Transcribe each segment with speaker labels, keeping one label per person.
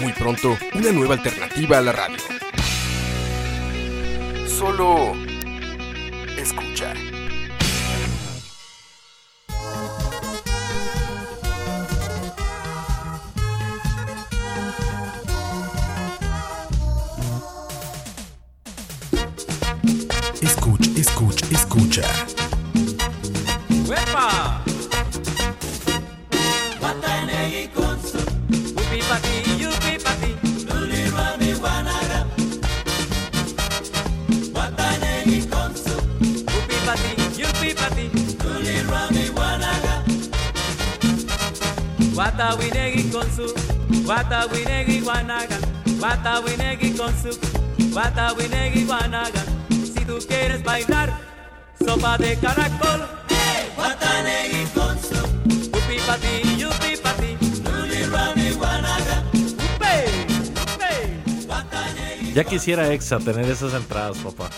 Speaker 1: Muy pronto, una nueva alternativa a la radio. Solo escucha. Escucha, escucha, escucha.
Speaker 2: ¡Huepa! Wata winegi konsu Wata winegi wanaga Wata winegi konsu Wata winegi wanaga Si tú quieres bailar Sopa de caracol. Watanegi konsu. Upi pati, yupi pati Luli rami wanaga Upe, upe Watanegi
Speaker 3: Ya quisiera Exa tener esas entradas, papá.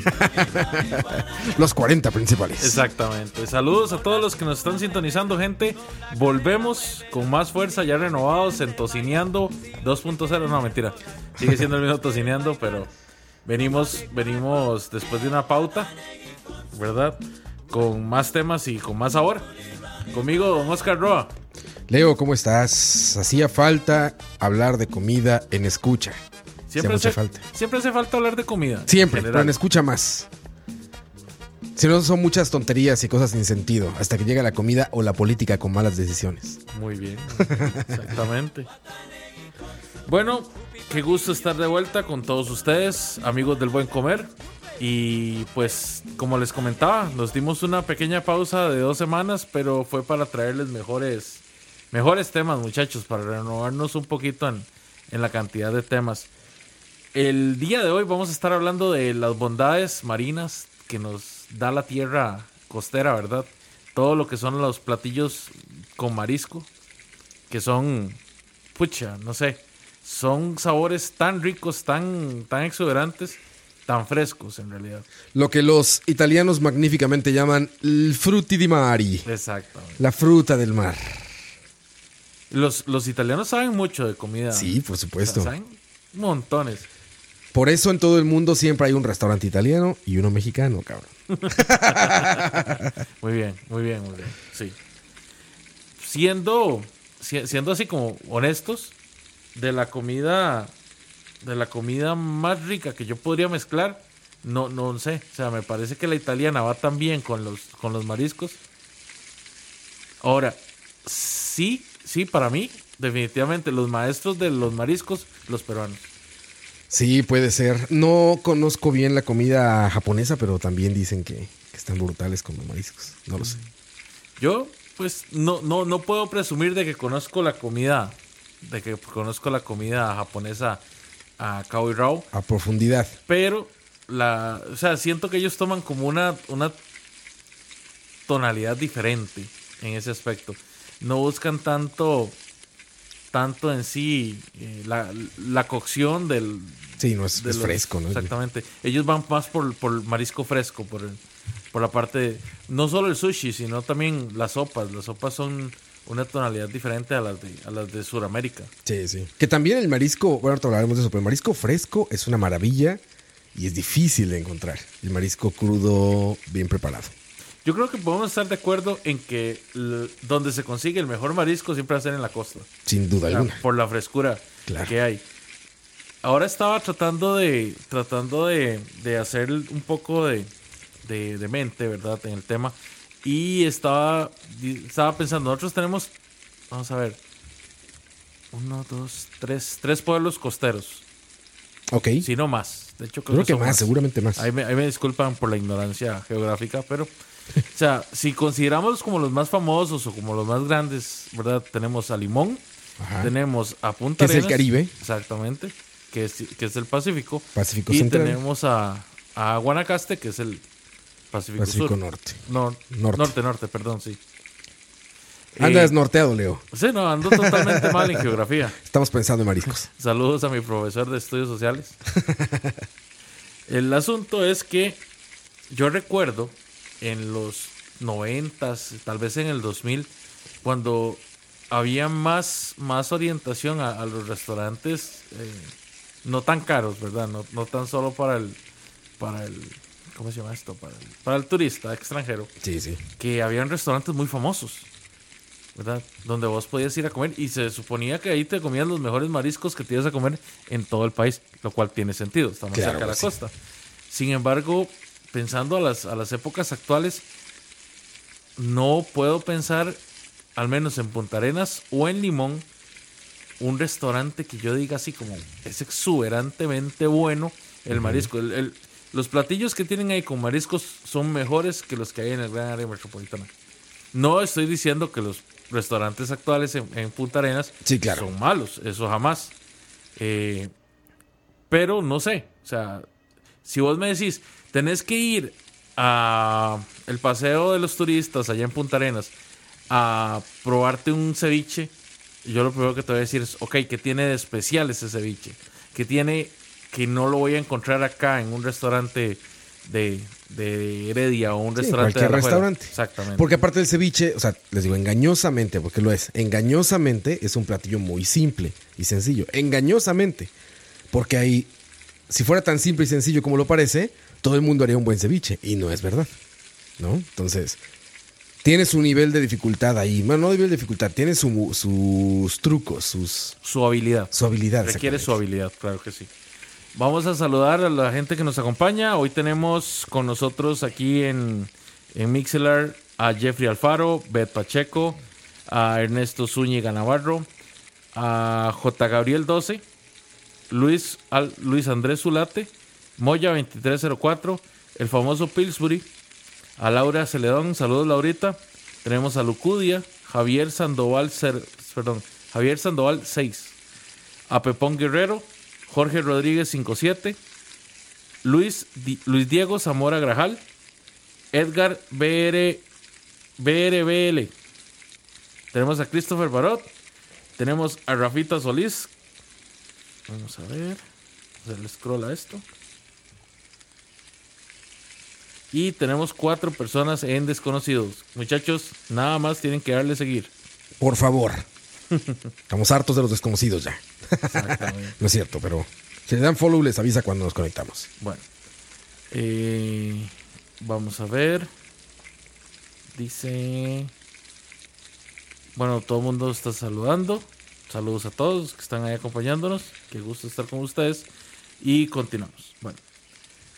Speaker 1: Los 40 principales.
Speaker 3: Exactamente. Saludos a todos los que nos están sintonizando, gente. Volvemos con más fuerza, ya renovados en Tocineando 2.0. No, mentira. Sigue siendo el mismo Tocineando, pero venimos, venimos después de una pauta, ¿verdad? Con más temas y con más sabor. Conmigo, don Oscar Roa.
Speaker 1: Leo, ¿cómo estás? Hacía falta hablar de comida en escucha.
Speaker 3: Siempre hace,
Speaker 1: falta.
Speaker 3: siempre hace falta hablar de comida.
Speaker 1: Siempre, pero escucha más. Si no, son muchas tonterías y cosas sin sentido hasta que llega la comida o la política con malas decisiones.
Speaker 3: Muy bien, exactamente. Bueno, qué gusto estar de vuelta con todos ustedes, amigos del buen comer. Y pues, como les comentaba, nos dimos una pequeña pausa de dos semanas, pero fue para traerles mejores, mejores temas, muchachos, para renovarnos un poquito en, en la cantidad de temas. El día de hoy vamos a estar hablando de las bondades marinas que nos da la tierra costera, ¿verdad? Todo lo que son los platillos con marisco, que son, pucha, no sé, son sabores tan ricos, tan, tan exuberantes, tan frescos en realidad.
Speaker 1: Lo que los italianos magníficamente llaman il frutti di mari,
Speaker 3: Exactamente.
Speaker 1: la fruta del mar.
Speaker 3: Los, los italianos saben mucho de comida.
Speaker 1: Sí, por
Speaker 3: O sea,
Speaker 1: supuesto.
Speaker 3: saben montones.
Speaker 1: Por eso en todo el mundo siempre hay un restaurante italiano y uno mexicano, cabrón.
Speaker 3: Muy bien, muy bien, muy bien. Sí. Siendo, si- siendo así como honestos, de la comida, de la comida más rica que yo podría mezclar, no, no sé. O sea, me parece que la italiana va tan bien con los, con los mariscos. Ahora, sí, sí, para mí, definitivamente, los maestros de los mariscos, los peruanos.
Speaker 1: Sí, puede ser. No conozco bien la comida japonesa, pero también dicen que, que están brutales con los mariscos. No lo sé.
Speaker 3: Yo, pues, no, no, no puedo presumir de que conozco la comida, de que conozco la comida japonesa a Kao y Rao,
Speaker 1: A profundidad.
Speaker 3: pero la, o sea, siento que ellos toman como una, una tonalidad diferente en ese aspecto. No buscan tanto, tanto en sí eh, la, la cocción del,
Speaker 1: Sí, no es,
Speaker 3: de
Speaker 1: es
Speaker 3: los-
Speaker 1: fresco, ¿no?
Speaker 3: Exactamente. Ellos van más por, por marisco fresco, por, el- por la parte, de- no solo el sushi, sino también las sopas. Las sopas son una tonalidad diferente a las de, a las de Sudamérica.
Speaker 1: Sí, sí. Que también el marisco, bueno, ahorita hablaremos de eso, pero el marisco fresco es una maravilla y es difícil de encontrar. El marisco crudo, bien preparado.
Speaker 3: Yo creo que podemos estar de acuerdo en que donde se consigue el mejor marisco siempre va a ser en la costa.
Speaker 1: Sin duda
Speaker 3: O sea,
Speaker 1: alguna.
Speaker 3: por la frescura
Speaker 1: Claro.
Speaker 3: que hay. Ahora estaba tratando de tratando de, de hacer un poco de, de, de mente, ¿verdad? En el tema. Y estaba, estaba pensando, nosotros tenemos, vamos a ver, uno, dos, tres, tres pueblos costeros,
Speaker 1: Ok.
Speaker 3: si no más. De hecho, creo,
Speaker 1: Creo que más, seguramente más.
Speaker 3: Ahí me, ahí me disculpan por la ignorancia geográfica, pero, sea, si consideramos como los más famosos o como los más grandes, ¿verdad? Tenemos a Limón,
Speaker 1: Ajá.
Speaker 3: Tenemos a Punta
Speaker 1: Que es el
Speaker 3: Arenas,
Speaker 1: Caribe.
Speaker 3: Exactamente, que es, que es el Pacífico.
Speaker 1: Pacífico
Speaker 3: y
Speaker 1: Central.
Speaker 3: tenemos a, a Guanacaste, que es el Pacífico,
Speaker 1: Pacífico
Speaker 3: Sur.
Speaker 1: Norte.
Speaker 3: No,
Speaker 1: Norte.
Speaker 3: norte. norte, perdón, sí.
Speaker 1: Andas
Speaker 3: Eh,
Speaker 1: norteado, Leo.
Speaker 3: Sí, no, ando totalmente mal en geografía.
Speaker 1: Estamos pensando en mariscos.
Speaker 3: Saludos a mi profesor de estudios sociales. El asunto es que yo recuerdo en los noventas, tal vez en el 2000, cuando había más, más orientación a, a los restaurantes eh, no tan caros, ¿verdad? No, no tan solo para el, para el, ¿cómo se llama esto? Para el, para el turista extranjero,
Speaker 1: Sí, sí.
Speaker 3: que habían restaurantes muy famosos, ¿verdad? Donde vos podías ir a comer y se suponía que ahí te comían los mejores mariscos que ibas a comer en todo el país, lo cual tiene sentido, estamos
Speaker 1: Claro,
Speaker 3: cerca de la
Speaker 1: sí.
Speaker 3: costa. Sin embargo, pensando a las, a las épocas actuales, no puedo pensar, al menos en Punta Arenas o en Limón, un restaurante que yo diga así como es exuberantemente bueno el marisco. El- el- los platillos que tienen ahí con mariscos son mejores que los que hay en el gran área metropolitana. No estoy diciendo que los restaurantes actuales en, en Punta Arenas
Speaker 1: Sí, claro.
Speaker 3: son malos, eso jamás. Eh, pero no sé, o sea, si vos me decís, tenés que ir a el paseo de los turistas allá en Punta Arenas a probarte un ceviche, yo lo primero que te voy a decir es, ok, ¿qué tiene de especial ese ceviche? ¿Qué tiene que no lo voy a encontrar acá en un restaurante de, de Heredia o un
Speaker 1: Sí,
Speaker 3: restaurante
Speaker 1: cualquier
Speaker 3: de
Speaker 1: restaurante.
Speaker 3: Exactamente.
Speaker 1: Porque aparte del ceviche, o sea, les digo engañosamente, porque lo es. Engañosamente es un platillo muy simple y sencillo. Engañosamente. Porque ahí, si fuera tan simple y sencillo como lo parece, todo el mundo haría un buen ceviche. Y no es verdad. ¿No? Entonces, tiene su nivel de dificultad ahí. Bueno, no nivel de dificultad, tiene su- sus trucos, sus,
Speaker 3: su habilidad.
Speaker 1: su habilidad.
Speaker 3: Requiere su habilidad, claro que sí. Vamos a saludar a la gente que nos acompaña. Hoy tenemos con nosotros aquí en, en Mixelar a Jeffrey Alfaro, Beth Pacheco, a Ernesto Zúñiga Navarro, a J. Gabriel 12, Luis, Al- Luis Andrés Zulate, Moya 2304, el famoso Pillsbury, a Laura Celedón, saludos Laurita. Tenemos a Lucudia, Javier Sandoval, perdón, Javier Sandoval 6, a Pepón Guerrero, Jorge Rodríguez 57, Luis, Luis Diego Zamora Grajal, Edgar BR, BRBL. Tenemos a Christopher Barot, tenemos a Rafita Solís. Vamos a ver, se le scroll a esto. Y tenemos cuatro personas en desconocidos. Muchachos, nada más tienen que darle seguir.
Speaker 1: Por favor. Estamos hartos de los desconocidos ya.
Speaker 3: Exactamente.
Speaker 1: No es cierto, pero si le dan follow les avisa cuando nos conectamos.
Speaker 3: Bueno, eh, vamos a ver. Dice. Bueno, todo el mundo está saludando. Saludos a todos que están ahí acompañándonos. Qué gusto estar con ustedes. Y continuamos. Bueno,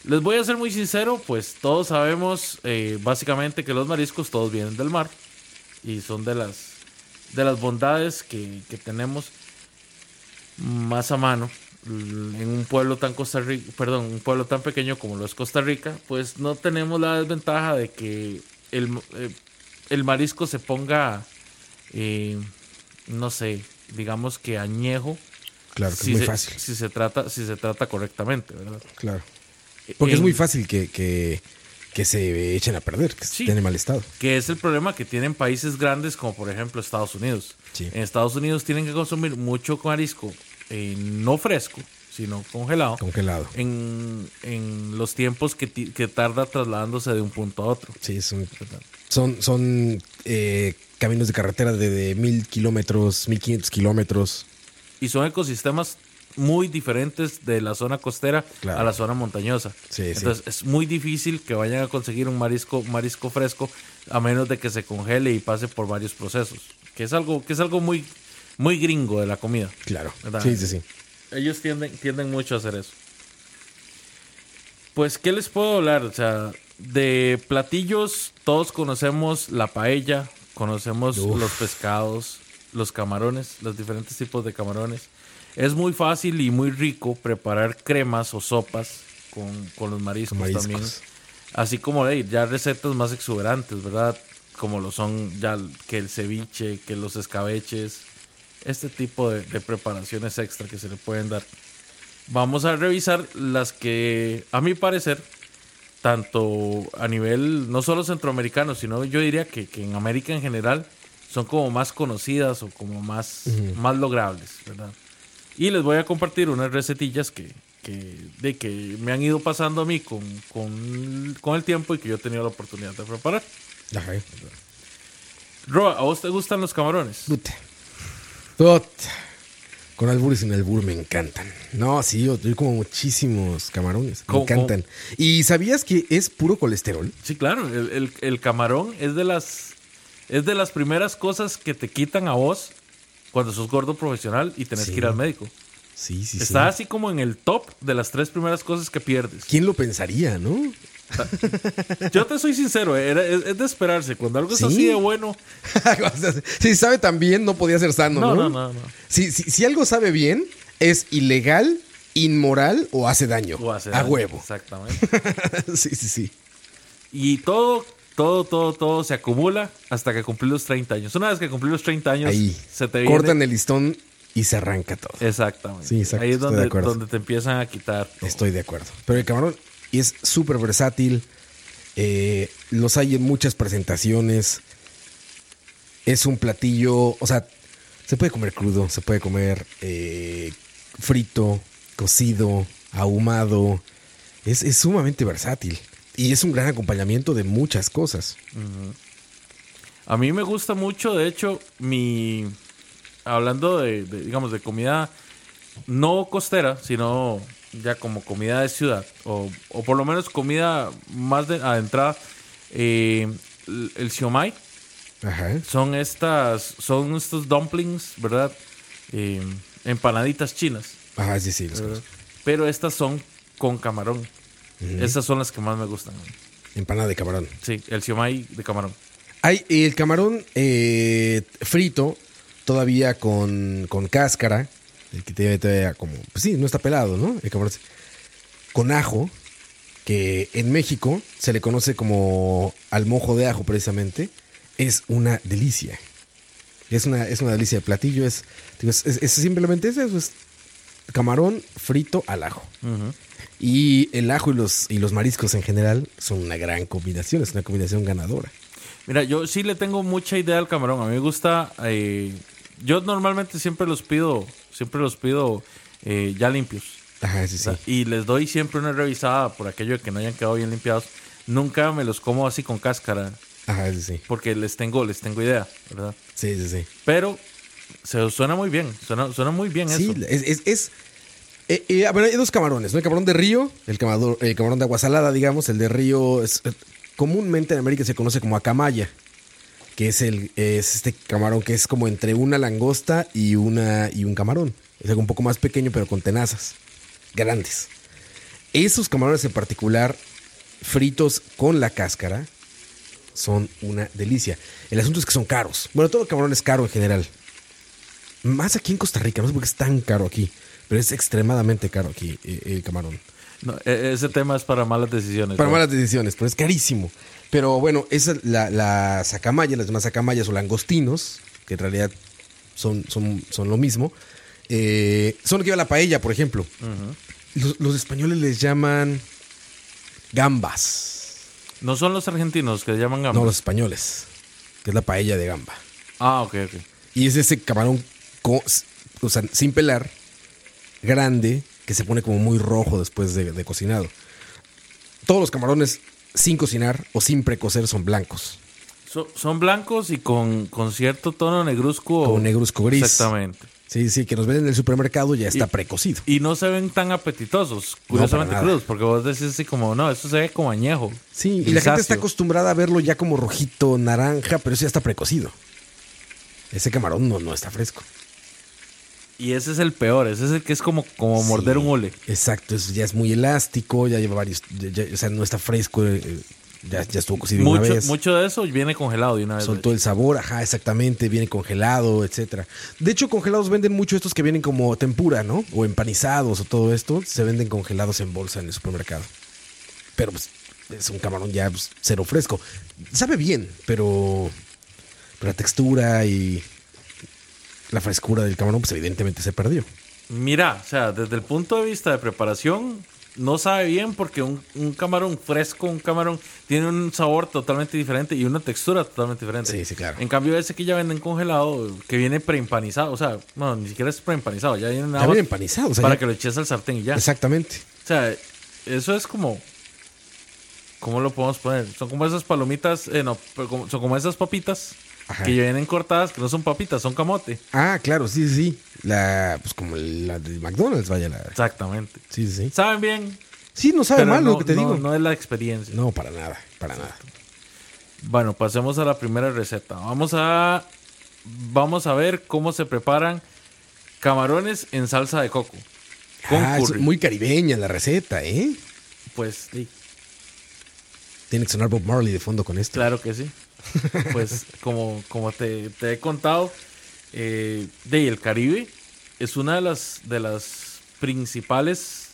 Speaker 3: les voy a ser muy sincero, pues todos sabemos eh, básicamente que los mariscos todos vienen del mar. Y son de las, de las bondades que, que tenemos más a mano en un pueblo tan Costa Rica, perdón, un pueblo tan pequeño como lo es Costa Rica, pues no tenemos la desventaja de que el, eh, el marisco se ponga, eh, no sé, digamos que añejo.
Speaker 1: Claro, que
Speaker 3: si
Speaker 1: es muy
Speaker 3: se,
Speaker 1: fácil.
Speaker 3: Si se trata, si se trata correctamente, ¿verdad?
Speaker 1: Claro. Porque es
Speaker 3: En-
Speaker 1: muy fácil que, que, que se echen a perder, que
Speaker 3: Sí.
Speaker 1: estén en mal estado.
Speaker 3: Que es el problema que tienen países grandes como por ejemplo Estados Unidos.
Speaker 1: Sí.
Speaker 3: En Estados Unidos tienen que consumir mucho marisco eh, no fresco, sino congelado.
Speaker 1: Congelado.
Speaker 3: en, en los tiempos que, ti- que tarda trasladándose de un punto a otro.
Speaker 1: Sí, son, son, son eh, caminos de carretera de, de mil kilómetros, mil quinientos kilómetros.
Speaker 3: Y son ecosistemas muy diferentes de la zona costera
Speaker 1: Claro.
Speaker 3: a la zona montañosa.
Speaker 1: Sí, sí.
Speaker 3: Entonces es muy difícil que vayan a conseguir un marisco, marisco fresco a menos de que se congele y pase por varios procesos. Que es algo, que es algo muy, muy gringo de la comida.
Speaker 1: Claro.
Speaker 3: ¿Verdad?
Speaker 1: Sí, sí, sí.
Speaker 3: Ellos tienden, tienden mucho a hacer eso. Pues, ¿qué les puedo hablar? O sea, de platillos, todos conocemos la paella, conocemos
Speaker 1: Uf.
Speaker 3: los pescados, los camarones, los diferentes tipos de camarones. Es muy fácil y muy rico preparar cremas o sopas con, con los mariscos, también. Así como hey, ya recetas más exuberantes, ¿verdad? Como lo son ya que el ceviche, que los escabeches. este tipo de, de preparaciones extra que se le pueden dar. Vamos a revisar las que, a mi parecer, tanto a nivel no solo centroamericano, sino yo diría que, que en América en general son como más conocidas o como más, más logrables, ¿verdad? Y les voy a compartir unas recetillas que, que, de que me han ido pasando a mí con, con, con el tiempo y que yo he tenido la oportunidad de preparar.
Speaker 1: Ajá.
Speaker 3: Roa, ¿a vos te gustan los camarones?
Speaker 1: Puta. Con albur y sin albur me encantan. No, sí, yo, yo como muchísimos camarones. Me
Speaker 3: ¿Cómo-
Speaker 1: encantan. ¿Y sabías que es puro colesterol?
Speaker 3: Sí, claro, el, el- el camarón es de las es de las primeras cosas que te quitan a vos cuando sos gordo profesional y tenés
Speaker 1: Sí.
Speaker 3: que ir al médico.
Speaker 1: Sí, sí,
Speaker 3: Está
Speaker 1: sí.
Speaker 3: así como en el top de las tres primeras cosas que pierdes.
Speaker 1: ¿Quién lo pensaría, no?
Speaker 3: Yo te soy sincero, era- es, es de esperarse. Cuando algo es
Speaker 1: Sí.
Speaker 3: así de bueno,
Speaker 1: si sabe tan bien, no podía ser sano, ¿no?
Speaker 3: no, no, no, no.
Speaker 1: Si, si, si algo sabe bien, es ilegal, inmoral o hace daño.
Speaker 3: O hace
Speaker 1: a
Speaker 3: daño,
Speaker 1: huevo.
Speaker 3: Exactamente.
Speaker 1: sí, sí, sí.
Speaker 3: Y todo, todo, todo, todo se acumula hasta que cumplís los 30 años. Una vez que cumplís los 30 años,
Speaker 1: Ahí.
Speaker 3: se te viene...
Speaker 1: Cortan el listón y se arranca todo.
Speaker 3: Exactamente.
Speaker 1: Sí, exacto,
Speaker 3: Ahí es
Speaker 1: estoy de
Speaker 3: donde,
Speaker 1: acuerdo.
Speaker 3: donde te empiezan a quitar. todo.
Speaker 1: Estoy de acuerdo. Pero el camarón es súper versátil. eh, los hay en muchas presentaciones. Es un platillo, o sea, se puede comer crudo, se puede comer eh, frito, cocido, ahumado. Es, es sumamente versátil. Y es un gran acompañamiento de muchas cosas.
Speaker 3: A mí me gusta mucho, de hecho, mi. Hablando de, de, digamos, de comida no costera, sino ya como comida de ciudad, o, o por lo menos comida más de, adentrada, eh, el, el siomai
Speaker 1: Ajá.
Speaker 3: son estas, son estos dumplings, ¿verdad? Eh, empanaditas chinas,
Speaker 1: Ajá, sí, sí. los
Speaker 3: pero estas son con camarón. Esas son las que más me gustan.
Speaker 1: Empanada de camarón.
Speaker 3: Sí, el siomai de camarón.
Speaker 1: Hay el camarón eh, frito, todavía con, con cáscara, el que tiene todavía como, pues sí, no está pelado, ¿no? El camarón con ajo, que en México se le conoce como al mojo de ajo precisamente, es una delicia. Es una, es una delicia de platillo, es, digo, es, es- es simplemente eso, es camarón frito al ajo. Y el ajo y los, y los mariscos en general son una gran combinación, es una combinación ganadora.
Speaker 3: Mira, yo sí le tengo mucha idea al camarón. A mí me gusta. eh, yo normalmente siempre los pido, siempre los pido eh, ya limpios.
Speaker 1: Ajá, sí, sí.
Speaker 3: Y les doy siempre una revisada por aquello de que no hayan quedado bien limpiados. Nunca me los como así con cáscara,
Speaker 1: Ajá, sí, sí.
Speaker 3: porque les tengo, les tengo idea, ¿verdad?
Speaker 1: Sí, sí, sí.
Speaker 3: Pero se suena muy bien, suena, suena muy bien
Speaker 1: Sí,
Speaker 3: eso.
Speaker 1: es. es, es- eh, eh, hay dos camarones, ¿no? El camarón de río, el camarón, el camarón de agua salada, digamos. El de río es, eh, comúnmente en América se conoce como acamaya, que es el es este camarón que es como entre una langosta y una y un camarón. Es algo un poco más pequeño, pero con tenazas grandes. Esos camarones en particular, fritos con la cáscara, son una delicia. El asunto es que son caros. Bueno, todo camarón es caro en general. Más aquí en Costa Rica, no sé por qué es tan caro aquí, pero es extremadamente caro aquí eh, el camarón.
Speaker 3: No, e- ese tema es para malas decisiones.
Speaker 1: Para
Speaker 3: ¿no?
Speaker 1: malas decisiones, pero es carísimo. Pero bueno, esa la, la sacamaya, las demás sacamayas o langostinos, que en realidad son, son, son lo mismo, eh, son lo que lleva la paella, por ejemplo. los, los españoles les llaman gambas.
Speaker 3: No son los argentinos que le llaman gambas.
Speaker 1: No, los españoles, que es la paella de gamba.
Speaker 3: Ah, ok, ok.
Speaker 1: Y es ese camarón co- o sea, sin pelar, grande, que se pone como muy rojo después de, de cocinado. Todos los camarones sin cocinar o sin precocer son blancos.
Speaker 3: So- son blancos y con, con cierto tono negruzco.
Speaker 1: Como negruzco gris.
Speaker 3: Exactamente.
Speaker 1: Sí, sí, que nos venden en el supermercado ya está
Speaker 3: Y-
Speaker 1: precocido.
Speaker 3: Y no se ven tan apetitosos, curiosamente crudos, porque vos decís así como, no, eso se ve como añejo.
Speaker 1: Sí, y la gente está acostumbrada a verlo ya como rojito, naranja, pero eso ya está precocido. Ese camarón no, no está fresco.
Speaker 3: Y ese es el peor, ese es el que es como, como
Speaker 1: Sí.
Speaker 3: morder un ole.
Speaker 1: Exacto, eso ya es muy elástico, ya lleva varios, ya- ya- o sea, no está fresco, eh, ya, ya estuvo cocido una
Speaker 3: Mucho,
Speaker 1: vez.
Speaker 3: mucho de eso viene congelado de una vez.
Speaker 1: Soltó el sabor, ajá, exactamente, viene congelado, etcétera. De hecho, congelados venden mucho estos que vienen como tempura, ¿no? O empanizados o todo esto, se venden congelados en bolsa en el supermercado. Pero pues es un camarón ya pues, cero fresco. Sabe bien, pero, pero la textura y
Speaker 4: la frescura del camarón, pues evidentemente se perdió.
Speaker 3: Mira, o sea, desde el punto de vista de preparación, no sabe bien porque un, un camarón fresco, un camarón, tiene un sabor totalmente diferente y una textura totalmente diferente.
Speaker 4: Sí, sí, claro.
Speaker 3: En cambio, ese que ya venden congelado, que viene preempanizado, o sea, no, ni siquiera es preempanizado, ya viene nada
Speaker 4: Ya viene empanizado, o sea,
Speaker 3: para
Speaker 4: ya-
Speaker 3: que lo eches al sartén y ya.
Speaker 4: Exactamente.
Speaker 3: O sea, eso es como. ¿Cómo lo podemos poner? Son como esas palomitas, eh, no, son como esas papitas
Speaker 4: Ajá.
Speaker 3: que ya vienen cortadas, que no son papitas, son camote.
Speaker 4: Ah, claro, sí, sí, sí. La, pues como la de McDonald's, vaya la.
Speaker 3: Exactamente.
Speaker 4: Sí, sí, sí.
Speaker 3: Saben bien,
Speaker 4: Sí, no sabe mal
Speaker 3: no,
Speaker 4: lo que te
Speaker 3: no-
Speaker 4: digo.
Speaker 3: no es la experiencia.
Speaker 4: No, para nada, para nada.
Speaker 3: Bueno, pasemos a la primera receta. Vamos a vamos a ver cómo se preparan camarones en salsa de coco con
Speaker 4: Ah, es muy caribeña la receta, ¿eh?
Speaker 3: Pues sí,
Speaker 4: Tiene que sonar Bob Marley de fondo con esto.
Speaker 3: claro que sí. Pues como, como te, te he contado, eh, de el Caribe es una de las de las principales,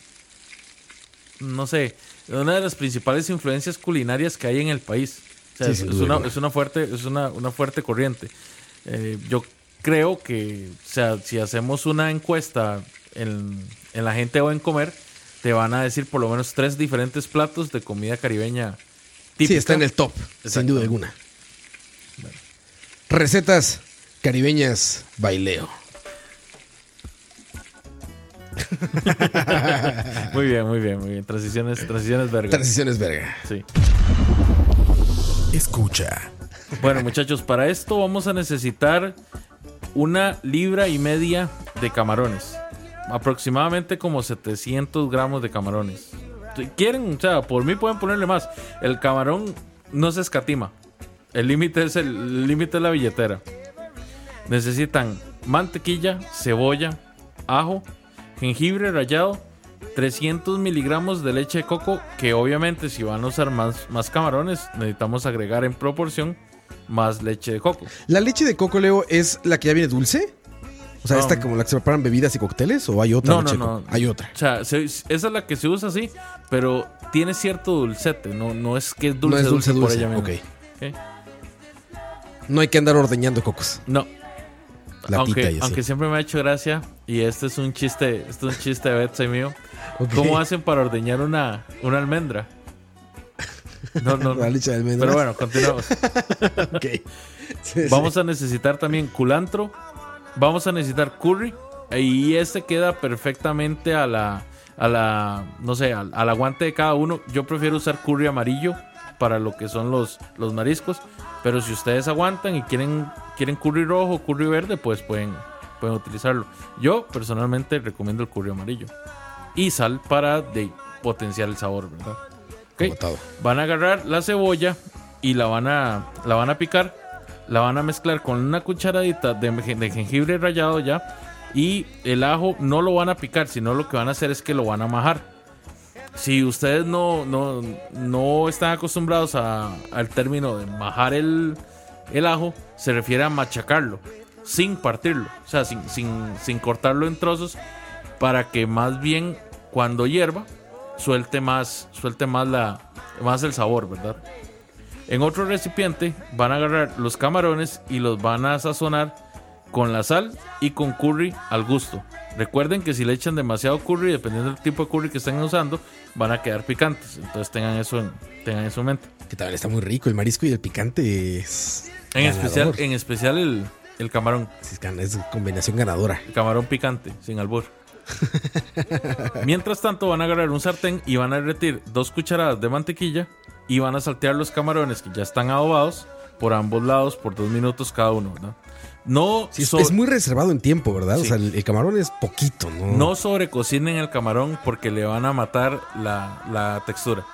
Speaker 3: no sé, una de las principales influencias culinarias que hay en el país. O sea,
Speaker 4: Sí,
Speaker 3: es, una, es una fuerte, es una, una fuerte corriente. Eh, yo creo que, o sea, si hacemos una encuesta en, en la gente o en comer, te van a decir por lo menos tres diferentes platos de comida caribeña.
Speaker 4: Sí,
Speaker 3: típica.
Speaker 4: está en el top, sin duda alguna. Recetas caribeñas baileo.
Speaker 3: Muy bien, muy bien, muy bien. Transiciones, transiciones verga.
Speaker 4: Transiciones verga.
Speaker 3: Sí.
Speaker 4: Escucha.
Speaker 3: Bueno, muchachos, para esto vamos a necesitar una libra y media de camarones. Aproximadamente como 700 gramos de camarones. Si quieren, o sea, por mí pueden ponerle más. El camarón no se escatima. El límite es el límite es la billetera. Necesitan mantequilla, cebolla, ajo, jengibre rallado, 300 miligramos de leche de coco, que obviamente si van a usar más, más camarones, necesitamos agregar en proporción más leche de coco.
Speaker 4: ¿La leche de coco, Leo, es la que ya viene dulce? O sea,
Speaker 3: No.
Speaker 4: esta como la que se preparan bebidas y cócteles o hay otra
Speaker 3: No,
Speaker 4: leche
Speaker 3: no,
Speaker 4: de
Speaker 3: no.
Speaker 4: coco? Hay otra.
Speaker 3: O sea, se- esa es la que se usa así, pero tiene cierto dulcete, no, no es que es
Speaker 4: No
Speaker 3: dulce,
Speaker 4: es dulce,
Speaker 3: por
Speaker 4: dulce.
Speaker 3: ella misma.
Speaker 4: No hay que andar ordeñando cocos.
Speaker 3: No. Aunque, aunque siempre me ha hecho gracia, y este es un chiste, este es un chiste de Betsy mío. ¿Cómo hacen para ordeñar una, una almendra? No, no, no. Pero bueno, continuamos.
Speaker 4: Ok. Sí,
Speaker 3: Vamos
Speaker 4: sí.
Speaker 3: a necesitar también culantro. Vamos a necesitar curry. Y este queda perfectamente a la, a la, no sé, al, al aguante de cada uno. Yo prefiero usar curry amarillo para lo que son los, los mariscos. Pero si ustedes aguantan y quieren, quieren curry rojo o curry verde, pues pueden, pueden utilizarlo. Yo personalmente recomiendo el curry amarillo. Y sal para de, potenciar el sabor, ¿verdad? Van a agarrar la cebolla y la van a, la van a picar. La van a mezclar con una cucharadita de, de jengibre rallado ya. Y el ajo no lo van a picar, sino lo que van a hacer es que lo van a majar. Si ustedes no, no, no están acostumbrados a- al término de majar el, el ajo, se refiere a machacarlo, sin partirlo, o sea, sin, sin, sin cortarlo en trozos, para que más bien cuando hierva suelte más, suelte más, la, más el sabor, ¿verdad? En otro recipiente van a agarrar los camarones y los van a sazonar con la sal y con curry al gusto. Recuerden que si le echan demasiado curry, dependiendo del tipo de curry que estén usando, van a quedar picantes. Entonces tengan eso en, tengan eso en mente.
Speaker 4: Que también está muy rico. El marisco y el picante es.
Speaker 3: En
Speaker 4: ganador.
Speaker 3: especial, en especial el, el camarón.
Speaker 4: Es combinación ganadora.
Speaker 3: El camarón picante, sin albur. Mientras tanto, van a agarrar un sartén y van a derretir dos cucharadas de mantequilla y van a saltear los camarones que ya están adobados por ambos lados por dos minutos cada uno, ¿verdad? No,
Speaker 4: Sí, es,
Speaker 3: so-
Speaker 4: es muy reservado en tiempo, ¿verdad?
Speaker 3: Sí.
Speaker 4: O sea, el, el camarón es poquito, ¿no?
Speaker 3: no sobrecocinen el camarón porque le van a matar la, la textura.